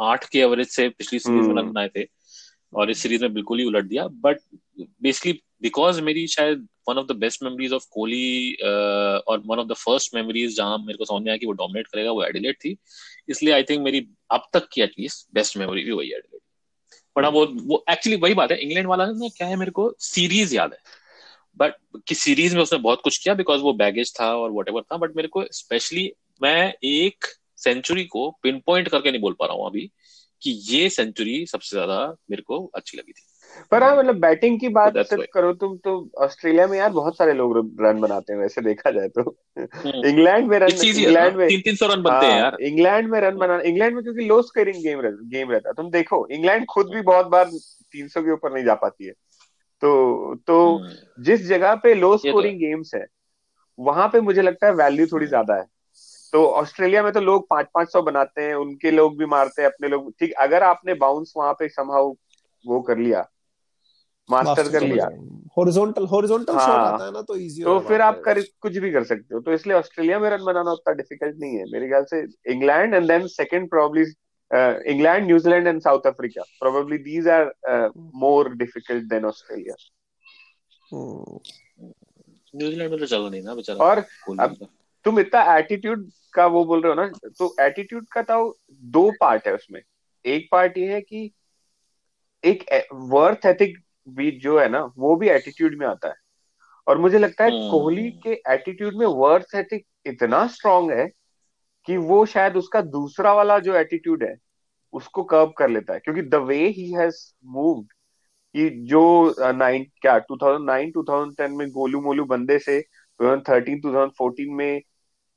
आठ के एवरेज से पिछली सीरीज़ में रन बनाए थे और इस सीरीज़ में बिल्कुल ही उलट दिया। बट बेसिकली बिकॉज़ मेरी शायद one of the best memories of Kohli और one of the first memories जहाँ मेरे को समझ में आया कि वो डोमिनेट करेगा वो एडिलेट थी। इसलिए आई थिंक मेरी अब तक की एटलीस्ट बेस्ट मेमोरी भी वही एडिलेट बट हाँ, वो वो एक्चुअली वही बात है इंग्लैंड वाला ना क्या है मेरे को? सीरीज़ याद है। बट कि सीरीज़ में उसने बहुत कुछ किया? बिकॉज़ वो बैगेज था और वट था बट मेरे को स्पेशली मैं एक सेंचुरी को पिन पॉइंट करके नहीं बोल पा रहा हूँ अभी कि ये सेंचुरी सबसे ज़्यादा मेरे को अच्छी लगी थी। पर हाँ मतलब बैटिंग की बात सिर्फ़ करो तुम तो ऑस्ट्रेलिया में यार बहुत सारे लोग रन बनाते हैं वैसे देखा जाए तो। हम्म। इंग्लैंड में रन इंग्लैंड में तीन तीन सौ रन बनते हैं हाँ, यार। इंग्लैंड में रन बना इंग्लैंड में क्योंकि लो स्कोरिंग गेम गेम रहता है। तुम देखो इंग्लैंड खुद भी बहुत बार तीन सौ के ऊपर नहीं जा पाती है। तो तो हम्म। जिस जगह पे लो स्कोरिंग गेम्स है। वहाँ पे मुझे लगता है वैल्यू थोड़ी ज़्यादा है। तो ऑस्ट्रेलिया में तो लोग पाँच पाँच सौ बनाते हैं उनके लोग भी मारते हैं अपने लोग ठीक अगर आपने बाउंस वहाँ पे समहाउ वो कर लिया मास्टर कर लिया। हॉरिजॉन्टल हॉरिजॉन्टल हाँ, शॉट आता है ना तो इजी तो फिर आप कर कुछ भी कर सकते हो। तो इसलिए ऑस्ट्रेलिया में रन बनाना उतना डिफ़िकल्ट नहीं है। मेरे ख्याल से England and then second probably England New Zealand and south Africa probably these are more difficult then Australia New Zealand में तो चलो नहीं ना बेचारा। और अब तुम इतना एटीट्यूड का वो बोल रहे हो ना तो एटीट्यूड का तो दो पार्ट है उसमें। एक पार्ट ये है कि एक वर्थ एथिक भी जो है ना वो भी एटीट्यूड में आता है। और मुझे लगता है हम्म। कोहली के एटीट्यूड में वर्थ एथिक इतना स्ट्रांग है कि वो शायद उसका दूसरा वाला जो एटीट्यूड है उसको कर्व कर लेता है। क्योंकि the way he has moved कि जो नाइन uh, क्या 2009 2010 में गोलू मोलू बंदे से 2013 2014 में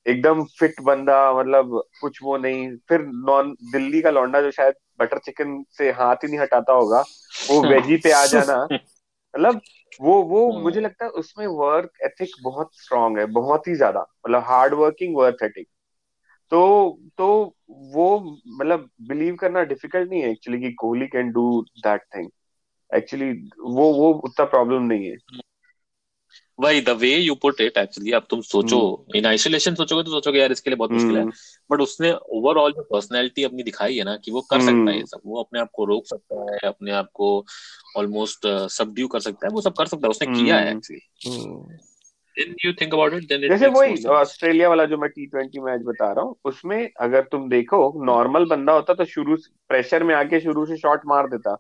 एकदम फिट बंदा मतलब कुछ वो नहीं। फिर नॉन दिल्ली का लौंडा जो शायद बटर चिकन से हाथ ही नहीं हटाता होगा वो [laughs] वेजी पे आ जाना। मतलब वो वो। [laughs] मुझे लगता है उसमें वर्क एथिक बहुत स्ट्रांग है बहुत ही ज़्यादा। मतलब हार्ड वर्किंग वर्क एथिक तो तो वो मतलब बिलीव करना डिफ़िकल्ट नहीं है एक्चुअली कि Kohli can do that thing actually वो वो उतना प्रॉब्लम नहीं है। वही the way you put it actually अब तुम सोचो इन hmm. आइसोलेशन सोचोगे तो सोचोगे यार इसके लिए बहुत मुश्किल है। But hmm. उसने ओवरऑल जो पर्सनैलिटी अपनी दिखाई है ना कि वो कर सकता है ये hmm. सब। वो अपने आप को रोक सकता है अपने आप को ऑलमोस्ट सबड्यू uh, कर सकता है। वो सब कर सकता है उसने किया है actually you think about it then जैसे वही ऑस्ट्रेलिया वाला जो मैं टी ट्वेंटी मैच बता रहा हूँ उसमें अगर तुम देखो नॉर्मल बंदा होता तो शुरू प्रेशर में आके शुरू से शॉट मार देता।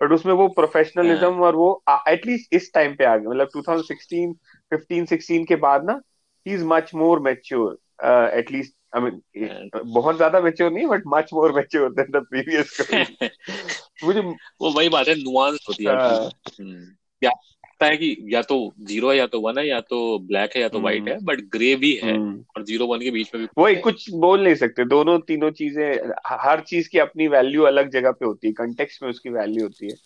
बट उसमें वो प्रोफेशनलिज्म। और वो एटलीस्ट इस टाइम पे आ गया मतलब 2016 15 16 के बाद ना he is much more mature at least I mean बहुत ज़्यादा मैच्योर नहीं but much more mature than the previous मुझे वो वही बात है नुआंस होती है। हाँ। सकता है कि या तो ज़ीरो है या तो वन है या तो ब्लैक है या तो व्हाइट हम्म। है बट ग्रे भी है हम्म। और ज़ीरो वन के बीच में भी वही कुछ बोल नहीं सकते दोनों तीनों चीज़ें हर चीज़ की अपनी वैल्यू अलग जगह पे होती है कंटेक्स में उसकी वैल्यू होती है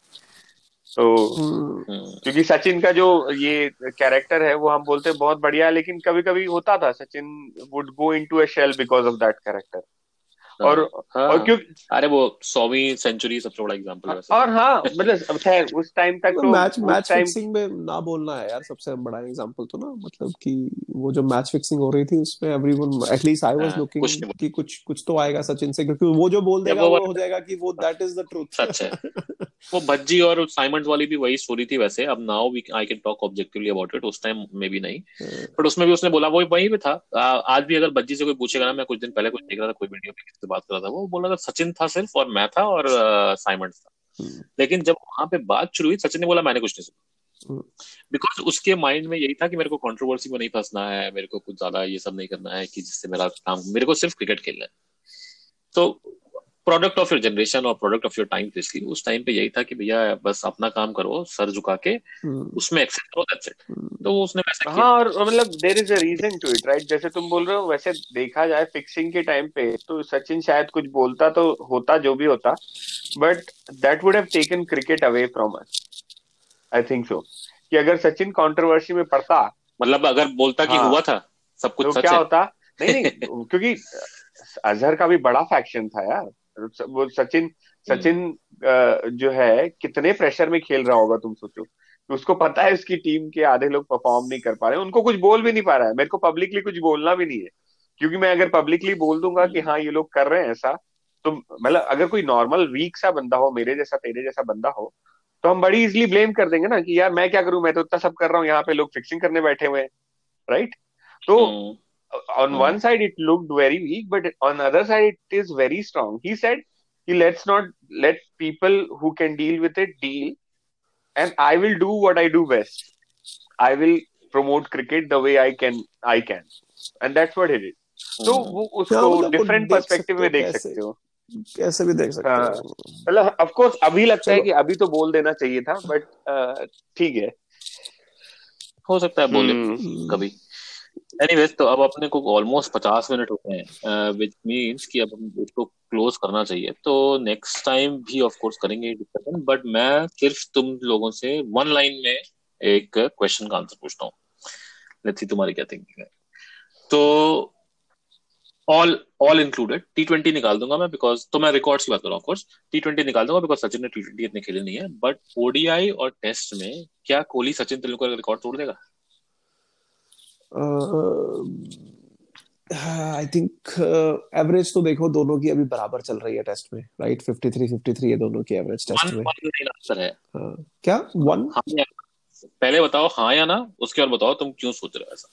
तो हम्म। क्योंकि सचिन का जो ये कैरेक्टर है वो हम बोलते हैं बहुत बढ़िया है लेकिन कभी कभी होता था Sachin would go in to a shell because of that character और हाँ, और क्यों अरे वो सौवीं सेंचुरी सबसे बड़ा एग्जांपल है और हाँ मतलब खैर उस टाइम तक तो मैच मैच फिक्सिंग में ना बोलना है यार सबसे बड़ा एग्जांपल तो ना मतलब कि वो जो मैच फिक्सिंग हो रही थी उसमें everyone at least I was looking कि कुछ कुछ तो आएगा सचिन से क्योंकि वो जो बोल देगा वो हो जाएगा कि वो दैट इज़ द ट्रूथ सच है। [laughs] वो भज्जी और साइमंड वाली भी वही स्टोरी थी वैसे। अब now we I can talk objectively about it उस टाइम में भी नहीं। बट हाँ। उसमें भी उसने बोला वो वही भी था। आज भी अगर भज्जी से कोई पूछेगा ना मैं कुछ दिन पहले कुछ देख रहा था कोई वीडियो में किसी से बात कर रहा था वो बोला था सचिन था सिर्फ़ और मैं था और साइमंड था। हम्म। लेकिन जब वहाँ पे बात शुरू हुई सचिन ने बोला मैंने कुछ नहीं सुना। बिकॉज़ हम्म। उसके माइंड में यही था कि मेरे को कंट्रोवर्सी में नहीं फंसना है मेरे को कुछ ज़्यादा ये सब नहीं करना है कि जिससे मेरा काम मेरे को सिर्फ़ क्रिकेट खेलना है। तो प्रोडक्ट ऑफ़ योर जनरेशन और product of your time basically उस टाइम पे यही था कि भैया बस अपना काम करो सर झुका के हम्म। उसमें एक्सेप्ट करो दैट्स इट हम्म। तो वो उसने वैसे हाँ और मतलब there is a reason to it right जैसे तुम बोल रहे हो वैसे देखा जाए फिक्सिंग के टाइम पे तो सचिन शायद कुछ बोलता तो होता जो भी होता but that would have taken cricket away from us I think so कि अगर सचिन कंट्रोवर्सी में पड़ता मतलब अगर बोलता कि हाँ, हुआ था सब कुछ तो क्या होता? नहीं नहीं क्योंकि अजहर का भी बड़ा फैक्शन था यार। वो सचिन सचिन जो है कितने प्रेशर में खेल रहा होगा तुम सोचो। उसको पता है उसकी टीम के आधे लोग परफॉर्म नहीं कर पा रहे उनको कुछ बोल भी नहीं पा रहा है। मेरे को पब्लिकली कुछ बोलना भी नहीं है। क्योंकि मैं अगर पब्लिकली बोल दूँगा कि हाँ ये लोग कर रहे हैं ऐसा तो मतलब अगर कोई नॉर्मल वीक सा बंदा हो मेरे जैसा तेरे जैसा बंदा हो तो हम बड़ी इजिली ब्लेम कर देंगे ना कि यार मैं क्या करूँ? मैं तो इतना सब कर रहा हूँ यहाँ पे लोग फिक्सिंग करने बैठे हुए हैं राइट तो On one side it looked very weak but on other side it is very strong he said कि let's not let people who can deal with it deal and I will do what I do best I will promote cricket the way I can I can and that's what he did तो वो उसको different perspective में देख सकते हो कैसे भी देख सकते हाँ, मतलब ऑफ कोर्स अभी लगता है कि अभी तो बोल देना चाहिए था बट ठीक है हो सकता है बोले हम्म। कभी एनीवेज तो अब अपने को ऑलमोस्ट पचास मिनट हो गए हैं विच मीन्स कि अब हम इसको क्लोज करना चाहिए। तो नेक्स्ट टाइम भी ऑफ़ कोर्स करेंगे डिस्कशन बट मैं सिर्फ़ तुम लोगों से वन लाइन में एक क्वेश्चन का आंसर पूछता हूँ। लेट्स तुम्हारी क्या थिंकिंग है। तो all all included T twenty निकाल दूँगा मैं बिकॉज़ तो मैं रिकॉर्ड्स की बात कर रहा हूँ टी ट्वेंटी निकाल दूँगा बिकॉज़ सचिन ने टी ट्वेंटी इतने खेले नहीं है बट ओडीआई और टेस्ट में क्या कोहली सचिन तेंदुलकर का रिकॉर्ड तोड़ देगा? आई थिंक एवरेज तो देखो दोनों की अभी बराबर चल रही है टेस्ट में right fifty three fifty three है दोनों की एवरेज टेस्ट में। आंसर है। uh, क्या? वन हाँ पहले बताओ हाँ या ना उसके बाद बताओ तुम क्यों सोच रहे हो ऐसा।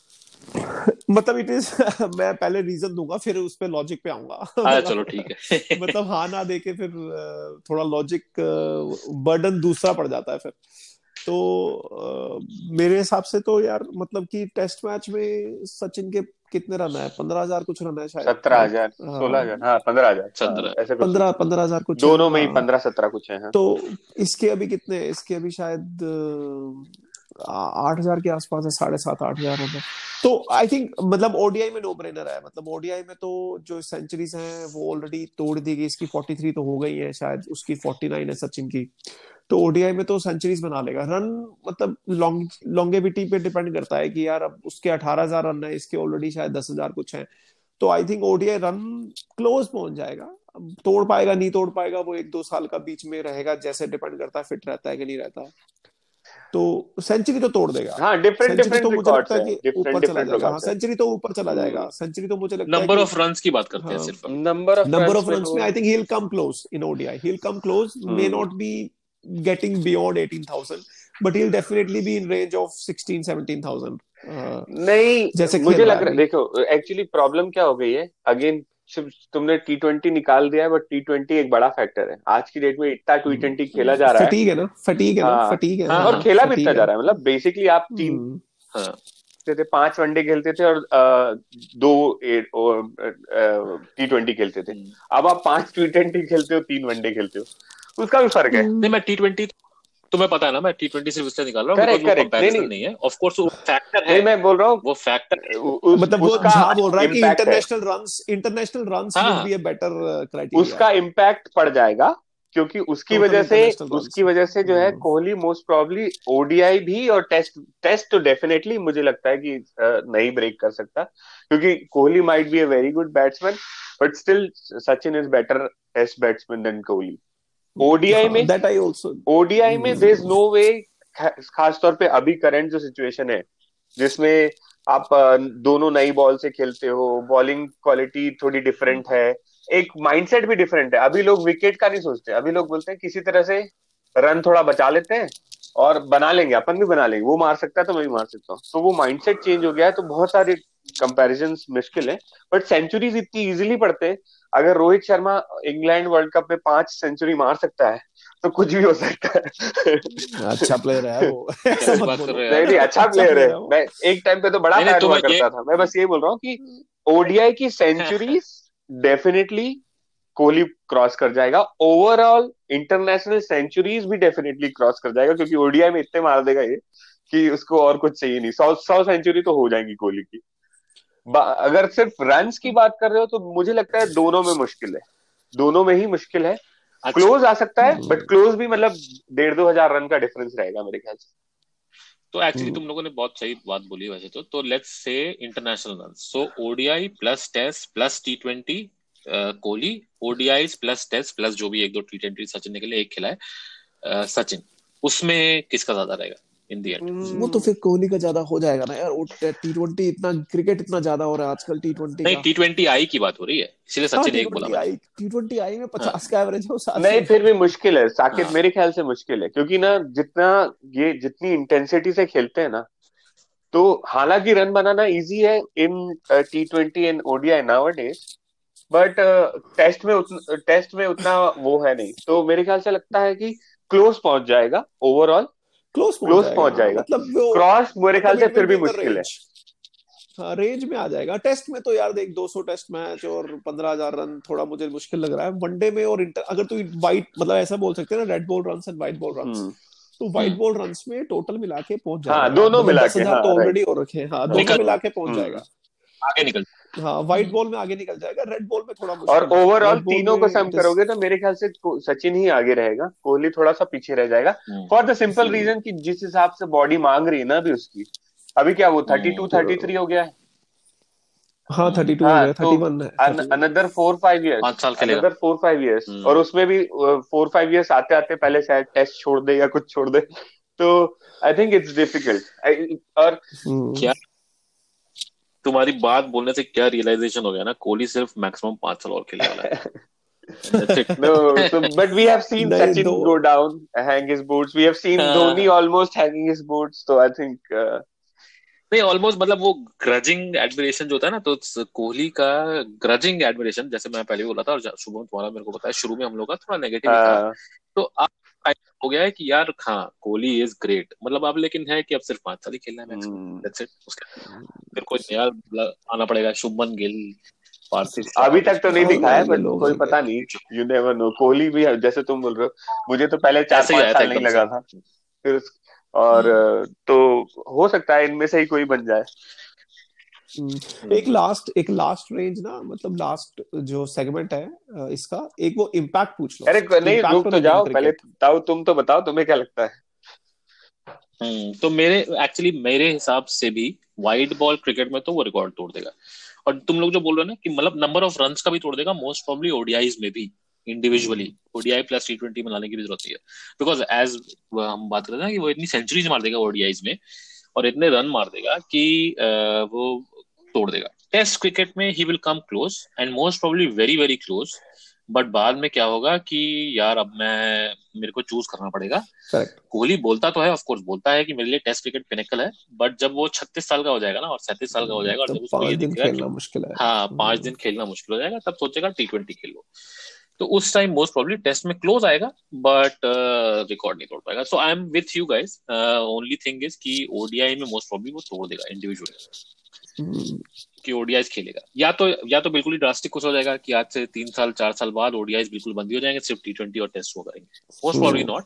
[laughs] मतलब इट इज़ [laughs] मैं पहले रीजन दूँगा फिर उस पे लॉजिक पे आऊँगा। [laughs] हाँ, चलो ठीक है। मतलब हाँ ना देके फिर थोड़ा लॉजिक बर्डन दूसरा पड़ जाता है फिर। तो आ, मेरे हिसाब से तो यार मतलब कि टेस्ट मैच में सचिन के कितने रन है पंद्रह हज़ार कुछ रन है शायद सत्रह हज़ार हाँ। सोलह हज़ार हाँ पंद्रह हज़ार ऐसे पंद्रह पंद्रह हज़ार कुछ दोनों में ही हाँ। पंद्रह सत्रह कुछ है हाँ। तो इसके अभी कितने इसके अभी शायद आठ हज़ार के आसपास है, साढ़े सात, आठ हज़ार है तो आई थिंक मतलब ओडीआई में नो ब्रेनर है। मतलब ओडीआई में तो जो सेंचुरीज हैं, वो ऑलरेडी तोड़ दी गई। इसकी फोर्टी थ्री तो हो गई है शायद। उसकी फोर्टी नाइन है सचिन की। तो ओडीआई में तो सेंचुरीज बना लेगा। रन मतलब लॉन्ग लॉन्गेविटी पे डिपेंड करता है कि यार अब उसके अठारह हज़ार रन है, इसके ऑलरेडी शायद दस हज़ार कुछ है। तो I think ODI run close पहुँच जाएगा। तोड़ पाएगा, नहीं तोड़ पाएगा, वो एक दो साल का बीच में रहेगा, जैसे डिपेंड करता है फिट रहता है कि नहीं रहता। है तो सेंचुरी तो तोड़ देगा। हाँ डिफरेंट डिफरेंट तो मुझे लगता है कि ऊपर चला जाएगा। हाँ सेंचुरी तो ऊपर चला जाएगा। सेंचुरी तो मुझे लगता है नंबर ऑफ़ रन्स की बात करते हैं हाँ। सिर्फ़ number of number of runs में I think he will come close in ODI he will come close may not be getting beyond 18000 but he'll definitely be in range of 16 17000 नहीं जैसे मुझे लग रहा है देखो एक्चुअली प्रॉब्लम क्या हो गई है? अगेन सिर्फ़ तुमने टी ट्वेंटी निकाल दिया है बट टी ट्वेंटी एक बड़ा फैक्टर है। आज की डेट में इतना टी ट्वेंटी खेला जा रहा है। फटीक है ना फटीक है ना फटीक हाँ। है हाँ, और खेला भी इतना जा रहा है। मतलब बेसिकली आप तीन हम्म। हाँ, थे पाँच वनडे खेलते थे और दो टी ट्वेंटी खेलते थे। हम्म। अब आप पाँच टी ट्वेंटी खेलते हो तीन वनडे खेलते हो। उसका भी फ़र्क है। नहीं मैं टी ट्वेंटी तुम्हें पता है ना मैं टी ट्वेंटी सिर्फ़ इसलिए निकाल रहा हूँ करेक्ट करेक्ट नहीं, नहीं, है। ऑफ़ कोर्स वो फैक्टर है। मैं बोल रहा हूँ वो फैक्टर मतलब वो बोल रहा है कि international runs international runs would be a better criteria उसका इम्पैक्ट पड़ जाएगा क्योंकि उसकी वजह से उसकी वजह से जो है hmm. Kohli most probably ODI भी और टेस्ट टेस्ट तो डेफिनेटली मुझे लगता है कि नहीं ब्रेक कर सकता क्योंकि Kohli might be a very good batsman but still Sachin is better test batsman than Kohli. ODI में दैट आई आल्सो ओडीआई में देयर इज़ नो वे खास तौर पे अभी करंट जो सिचुएशन है जिसमें आप दोनों नई बॉल से खेलते हो बॉलिंग क्वालिटी थोड़ी डिफरेंट है एक माइंडसेट भी डिफरेंट है। अभी लोग विकेट का नहीं सोचते। अभी लोग बोलते हैं किसी तरह से रन थोड़ा बचा लेते हैं और बना लेंगे अपन भी बना लेंगे। वो मार सकता है तो मैं भी मार सकता हूँ। तो वो माइंडसेट चेंज हो गया है तो बहुत सारे कंपैरिजन मुश्किल है बट सेंचुरीज इतनी इजीली पड़ते हैं। अगर Rohit Sharma England world cup में पाँच सेंचुरी मार सकता है तो कुछ भी हो सकता है। अच्छा प्लेयर है वो। [laughs] नहीं नहीं अच्छा प्लेयर है। मैं एक टाइम पे तो बड़ा फ़ैन हुआ करता था। मैं बस ये बोल रहा हूँ कि ओडीआई की सेंचुरीज डेफिनेटली [laughs] कोहली क्रॉस कर जाएगा। ओवरऑल इंटरनेशनल सेंचुरीज भी डेफिनेटली क्रॉस कर जाएगा क्योंकि ओडीआई में इतने मार देगा ये कि उसको और कुछ चाहिए नहीं। सौ सौ सेंचुरी तो हो जाएँगी कोहली की। अगर सिर्फ़ रन की बात कर रहे हो तो मुझे लगता है दोनों में मुश्किल है। दोनों में ही मुश्किल है। अच्छा। क्लोज आ सकता है बट क्लोज भी मतलब डेढ़ दो हज़ार रन का डिफरेंस रहेगा मेरे ख्याल से। तो एक्चुअली हम्म। तुम लोगों ने बहुत सही बात बोली वैसे तो। तो let's say international run so ODI plus test plus T twenty Kohli ODI plus test plus जो भी एक दो टी ट्वेंटी सचिन ने के लिए एक खिलाए सचिन। उसमें किसका ज़्यादा रहेगा? इन दी एंड वो तो फिर कोहली का ज़्यादा हो जाएगा ना यार टी ट्वेंटी इतना क्रिकेट इतना ज़्यादा हो रहा है आजकल टी ट्वेंटी नहीं टी ट्वेंटी आई की बात हो रही है इसलिए हाँ सचिन एक बोला आई टी ट्वेंटी आई में पचास का एवरेज है वो नहीं फिर भी मुश्किल है साकिब हाँ। मेरे ख्याल से मुश्किल है क्योंकि ना जितना ये जितनी इंटेंसिटी से खेलते हैं ना तो हालाँकि रन बनाना इजी है in T twenty and ODI nowadays but test में उतना टेस्ट में उतना वो है नहीं। तो मेरे ख्याल से लगता है कि क्लोज पहुँच जाएगा ओवरऑल क्लोज क्लोज पहुँच हाँ, जाएगा मतलब वो क्रॉस मेरे ख्याल से मतलब फिर भी द मुश्किल है। रेंज हाँ रेंज में आ जाएगा। टेस्ट में तो यार देख 200 टेस्ट मैच और 15000 रन थोड़ा मुझे मुश्किल लग रहा है। वनडे में और इंटर अगर तू वाइट मतलब ऐसा बोल सकते हैं ना red ball runs and white ball runs तो व्हाइट हम्म। बॉल रन्स में टोटल मिला के पहुँच जाएगा हाँ जाएगा। दोनों मतलब मिला के हाँ तो ऑलरेडी हो रखे हैं। हाँ दोनों मिला के पहुँच हम्म। जाएगा। आगे निकल। हाँ व्हाइट बॉल में आगे निकल जाएगा रेड बॉल में थोड़ा और ओवरऑल तीनों को सम करोगे तो मेरे ख्याल से सचिन ही आगे रहेगा कोहली थोड़ा सा पीछे रह जाएगा। फॉर द सिंपल रीजन कि जिस हिसाब से बॉडी मांग रही है ना अभी उसकी अभी क्या वो थर्टी टू थर्टी थ्री हो गया है? हाँ थर्टी टू हो हाँ गया तो थर्टी वन है अनदर फोर फाइव पाँच साल अनदर फोर फाइव इयर्स और उसमें भी फोर फाइव इयर्स आते आते पहले शायद टेस्ट छोड़ दे या कुछ छोड़ दे। तो आई थिंक इट्स डिफ़िकल्ट और हम्म। क्या तुम्हारी बात बोलने से क्या रियलाइजेशन हो गया ना? कोहली सिर्फ़ मैक्सिमम पाँच साल और खेलने वाला है। No, so but we have seen नहीं Sachin दो go down, hang his boots. We have seen Dhoni हाँ almost hanging his boots. So I think uh, नहीं ऑलमोस्ट मतलब वो ग्रजिंग एडमिरेशन जो होता है ना तो कोहली का ग्रजिंग एडमिरेशन जैसे मैं पहले बोला था और शुभम तुम्हारा मेरे को बताया शुरू में हम लोग का थोड़ा नेगेटिव ही था। uh, तो of हो गया है कि यार हाँ कोहली इज़ ग्रेट मतलब अब लेकिन है कि अब सिर्फ़ पाँच साल ही खेलना है. दैट्स इट उसके फिर कोई नया मतलब आना पड़ेगा शुभमन गिल अभी तक तो नहीं दिखाया दिखा बट कोई पता नहीं। यू नेवर नो कोहली भी जैसे तुम बोल रहे हो मुझे तो पहले चार पाँच साल नहीं लगा था। फिर और हम्म। तो हो सकता है इनमें से ही कोई बन जाए। हम्म, एक हम्म लास्ट एक लास्ट रेंज ना मतलब लास्ट जो सेगमेंट है इसका एक वो इम्पैक्ट पूछ लो। अरे नहीं रुक तो जाओ पहले ताऊ तुम तो बताओ तुम्हें क्या लगता है? हम्म तो मेरे एक्चुअली मेरे हिसाब से भी वाइड बॉल क्रिकेट में तो वो रिकॉर्ड तोड़ देगा। और तुम लोग जो बोल रहे हो ना कि मतलब नंबर ऑफ़ रन्स का भी तोड़ देगा मोस्ट प्रॉब्ली ओडीआईज में भी individually ODI plus T twenty में लाने की भी ज़रूरत है। बिकॉज़ एज हम बात करते हैं ना कि वो इतनी सेंचुरीज मार देगा ओडीआईज में और इतने रन मार देगा कि वो तोड़ देगा। टेस्ट क्रिकेट में he will come close and most probably very very close but बाद में क्या होगा कि यार अब मैं मेरे को चूज़ करना पड़ेगा। कोहली बोलता तो है ऑफ़ कोर्स बोलता है कि मेरे लिए टेस्ट क्रिकेट पिनेकल है बट जब वो छत्तीस साल का हो जाएगा ना और सैंतीस साल का हो जाएगा और तब जब उसको ये दिखेगा खेलना मुश्किल है। हाँ पाँच दिन खेलना मुश्किल हो जाएगा तब सोचेगा टी ट्वेंटी खेलो। तो उस टाइम मोस्ट प्रॉब्ली टेस्ट में क्लोज आएगा बट रिकॉर्ड नहीं तोड़ पाएगा। So I am with you guys only thing is कि ओडीआई में मोस्ट प्रॉब्ली वो तोड़ देगा इंडिविजुअली कि ओडीआईज खेलेगा। या तो या तो बिल्कुल ही ड्रास्टिक कुछ हो जाएगा कि आज से तीन साल चार साल बाद ओडीआईज बिल्कुल बंद हो जाएँगे सिर्फ़ टी ट्वेंटी और टेस्ट हुआ करेंगे। Most probably not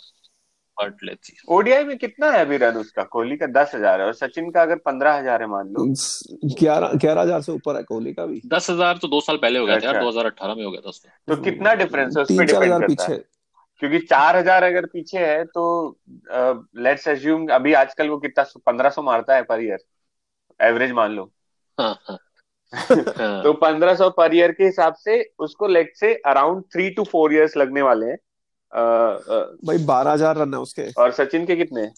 but let's see ODI में कितना है अभी रन उसका? कोहली का दस हज़ार है और सचिन का अगर पंद्रह हज़ार है मान लो। ग्यारह ग्यारह हज़ार से ऊपर है कोहली का भी। दस हज़ार तो दो साल पहले हो गया था अच्छा। दो हज़ार अठारह में हो गया था उसका तो कितना डिफरेंस है? उस पर डिपेंड करता है। पीछे। क्योंकि चार हज़ार अगर पीछे है तो लेट्स अज्यूम अभी आजकल वो कितना पंद्रह सौ मारता है पर ईयर एवरेज मान लो। हाँ हाँ। [laughs] हाँ। तो पंद्रह सौ पर ईयर के हिसाब से उसको लेट से around three two four years लगने वाले हैं। भाई बारह हज़ार रन है उसके। और सचिन के कितने?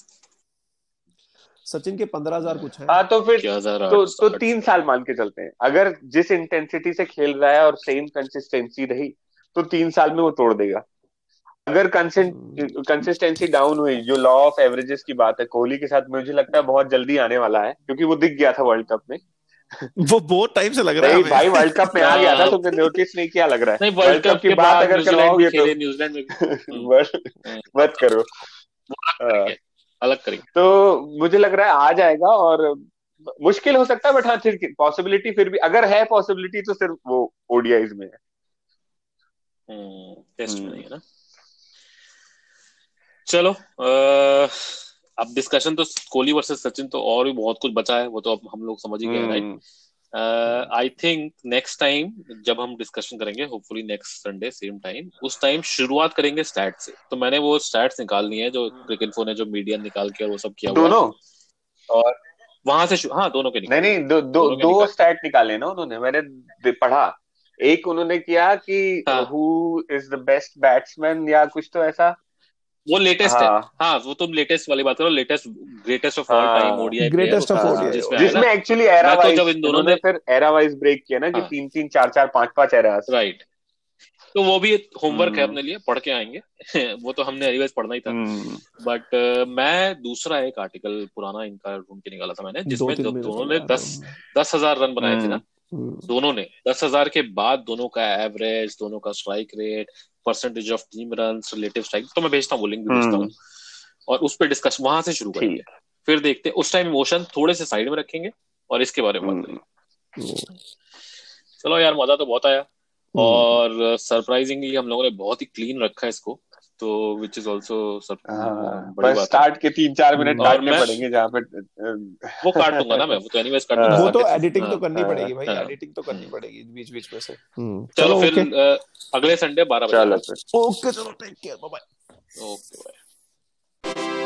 सचिन के पंद्रह हज़ार कुछ है। हाँ तो फिर तो तो तीन साल मान के चलते हैं। अगर जिस इंटेंसिटी से खेल रहा है और सेम कंसिस्टेंसी रही तो तीन साल में वो तोड़ देगा। अगर हम्म, कंसिस्टेंसी डाउन हुई जो लॉ ऑफ़ एवरेजेस की बात है कोहली के साथ मुझे लगता है बहुत जल्दी आने वाला है क्योंकि वो दिख गया था वर्ल्ड कप में। वो बहुत टाइम से लग रहा है भाई वर्ल्ड कप में आ गया था [laughs] तुमने नोटिस नहीं किया लग रहा है। नहीं वर्ल्ड कप की बात अगर भी तो न्यूजीलैंड में भी। [laughs] हम्म, [laughs] हम्म, मत करो। अलग हाँ, करेंगे। तो मुझे लग रहा है आ जाएगा और मुश्किल हो सकता है बट हाँ फिर पॉसिबिलिटी फिर भी अगर है पॉसिबिलिटी तो सिर्फ़ वो ओडीआईज में है। हम्म, टेस्ट में हम्म। नहीं है ना। चलो अ, अब डिस्कशन तो कोहली वर्सेस सचिन तो और भी बहुत कुछ बचा है वो तो अब हम लोग समझ ही गए right I think next time जब हम डिस्कशन करेंगे hopefully next Sunday same time उस टाइम शुरुआत करेंगे स्टैट से। तो मैंने वो स्टैट्स निकालनी है जो क्रिकेट फ़ोन है जो मीडिया निकाल के वो सब किया हुआ दोनों? और वहाँ से हाँ दोनों के नहीं नहीं दो दो दो स्टैट निकाले ना उन्होंने मैंने पढ़ा। एक उन्होंने किया कि who. Is the best batsman या कुछ तो ऐसा। वो लेटेस्ट हाँ. है। हाँ वो तुम लेटेस्ट वाली बात करो latest greatest of all time ODI greatest of ODI जिसमें एक्चुअली एरा वाइज जब इन दोनों ने फिर एरा वाइज ब्रेक किया ना कि हाँ। तीन तीन चार चार पाँच पाँच एरास राइट तो वो भी होमवर्क है हम्म। अपने लिए पढ़ के आएँगे। [laughs] वो तो हमने एनीवेज पढ़ना ही था। हम्म। बट मैं दूसरा एक आर्टिकल पुराना इनका ढूंढ के निकाला था मैंने जिसमें दोनों ने दस दस हज़ार रन बनाए थे ना। हम्म। हम्म, दोनों ने। दस हज़ार के बाद दोनों का एवरेज दोनों का strike rate percentage of team run relative strike तो मैं भेजता हूँ लिंक भी भेजता हम्म। हूँ। और उस पर डिस्कस वहाँ से शुरू करेंगे। फिर देखते हैं उस टाइम इमोशन थोड़े से साइड में रखेंगे और इसके बारे में बात हम्म। करेंगे। चलो यार मज़ा तो बहुत आया। हम्म, और सरप्राइजिंगली हम लोगों ने बहुत ही क्लीन रखा है इसको। तो विच इज़ ऑल्सो हाँ बड़ी बस बात है। स्टार्ट के तीन चार मिनट। और काटने मैं पड़ेंगे जहाँ पे वो काट दूँगा ना मैं वो तो एनीवेज काट हाँ, दूँगा। वो तो साकेत एडिटिंग तो हाँ करनी हाँ, पड़ेगी भाई एडिटिंग तो करनी हम्म। पड़ेगी बीच बीच में से। हम्म, चलो चलो फिर ओके। अगले संडे बारह बजे। चलो हाँ फिर। ओके चलो take care bye bye okay bye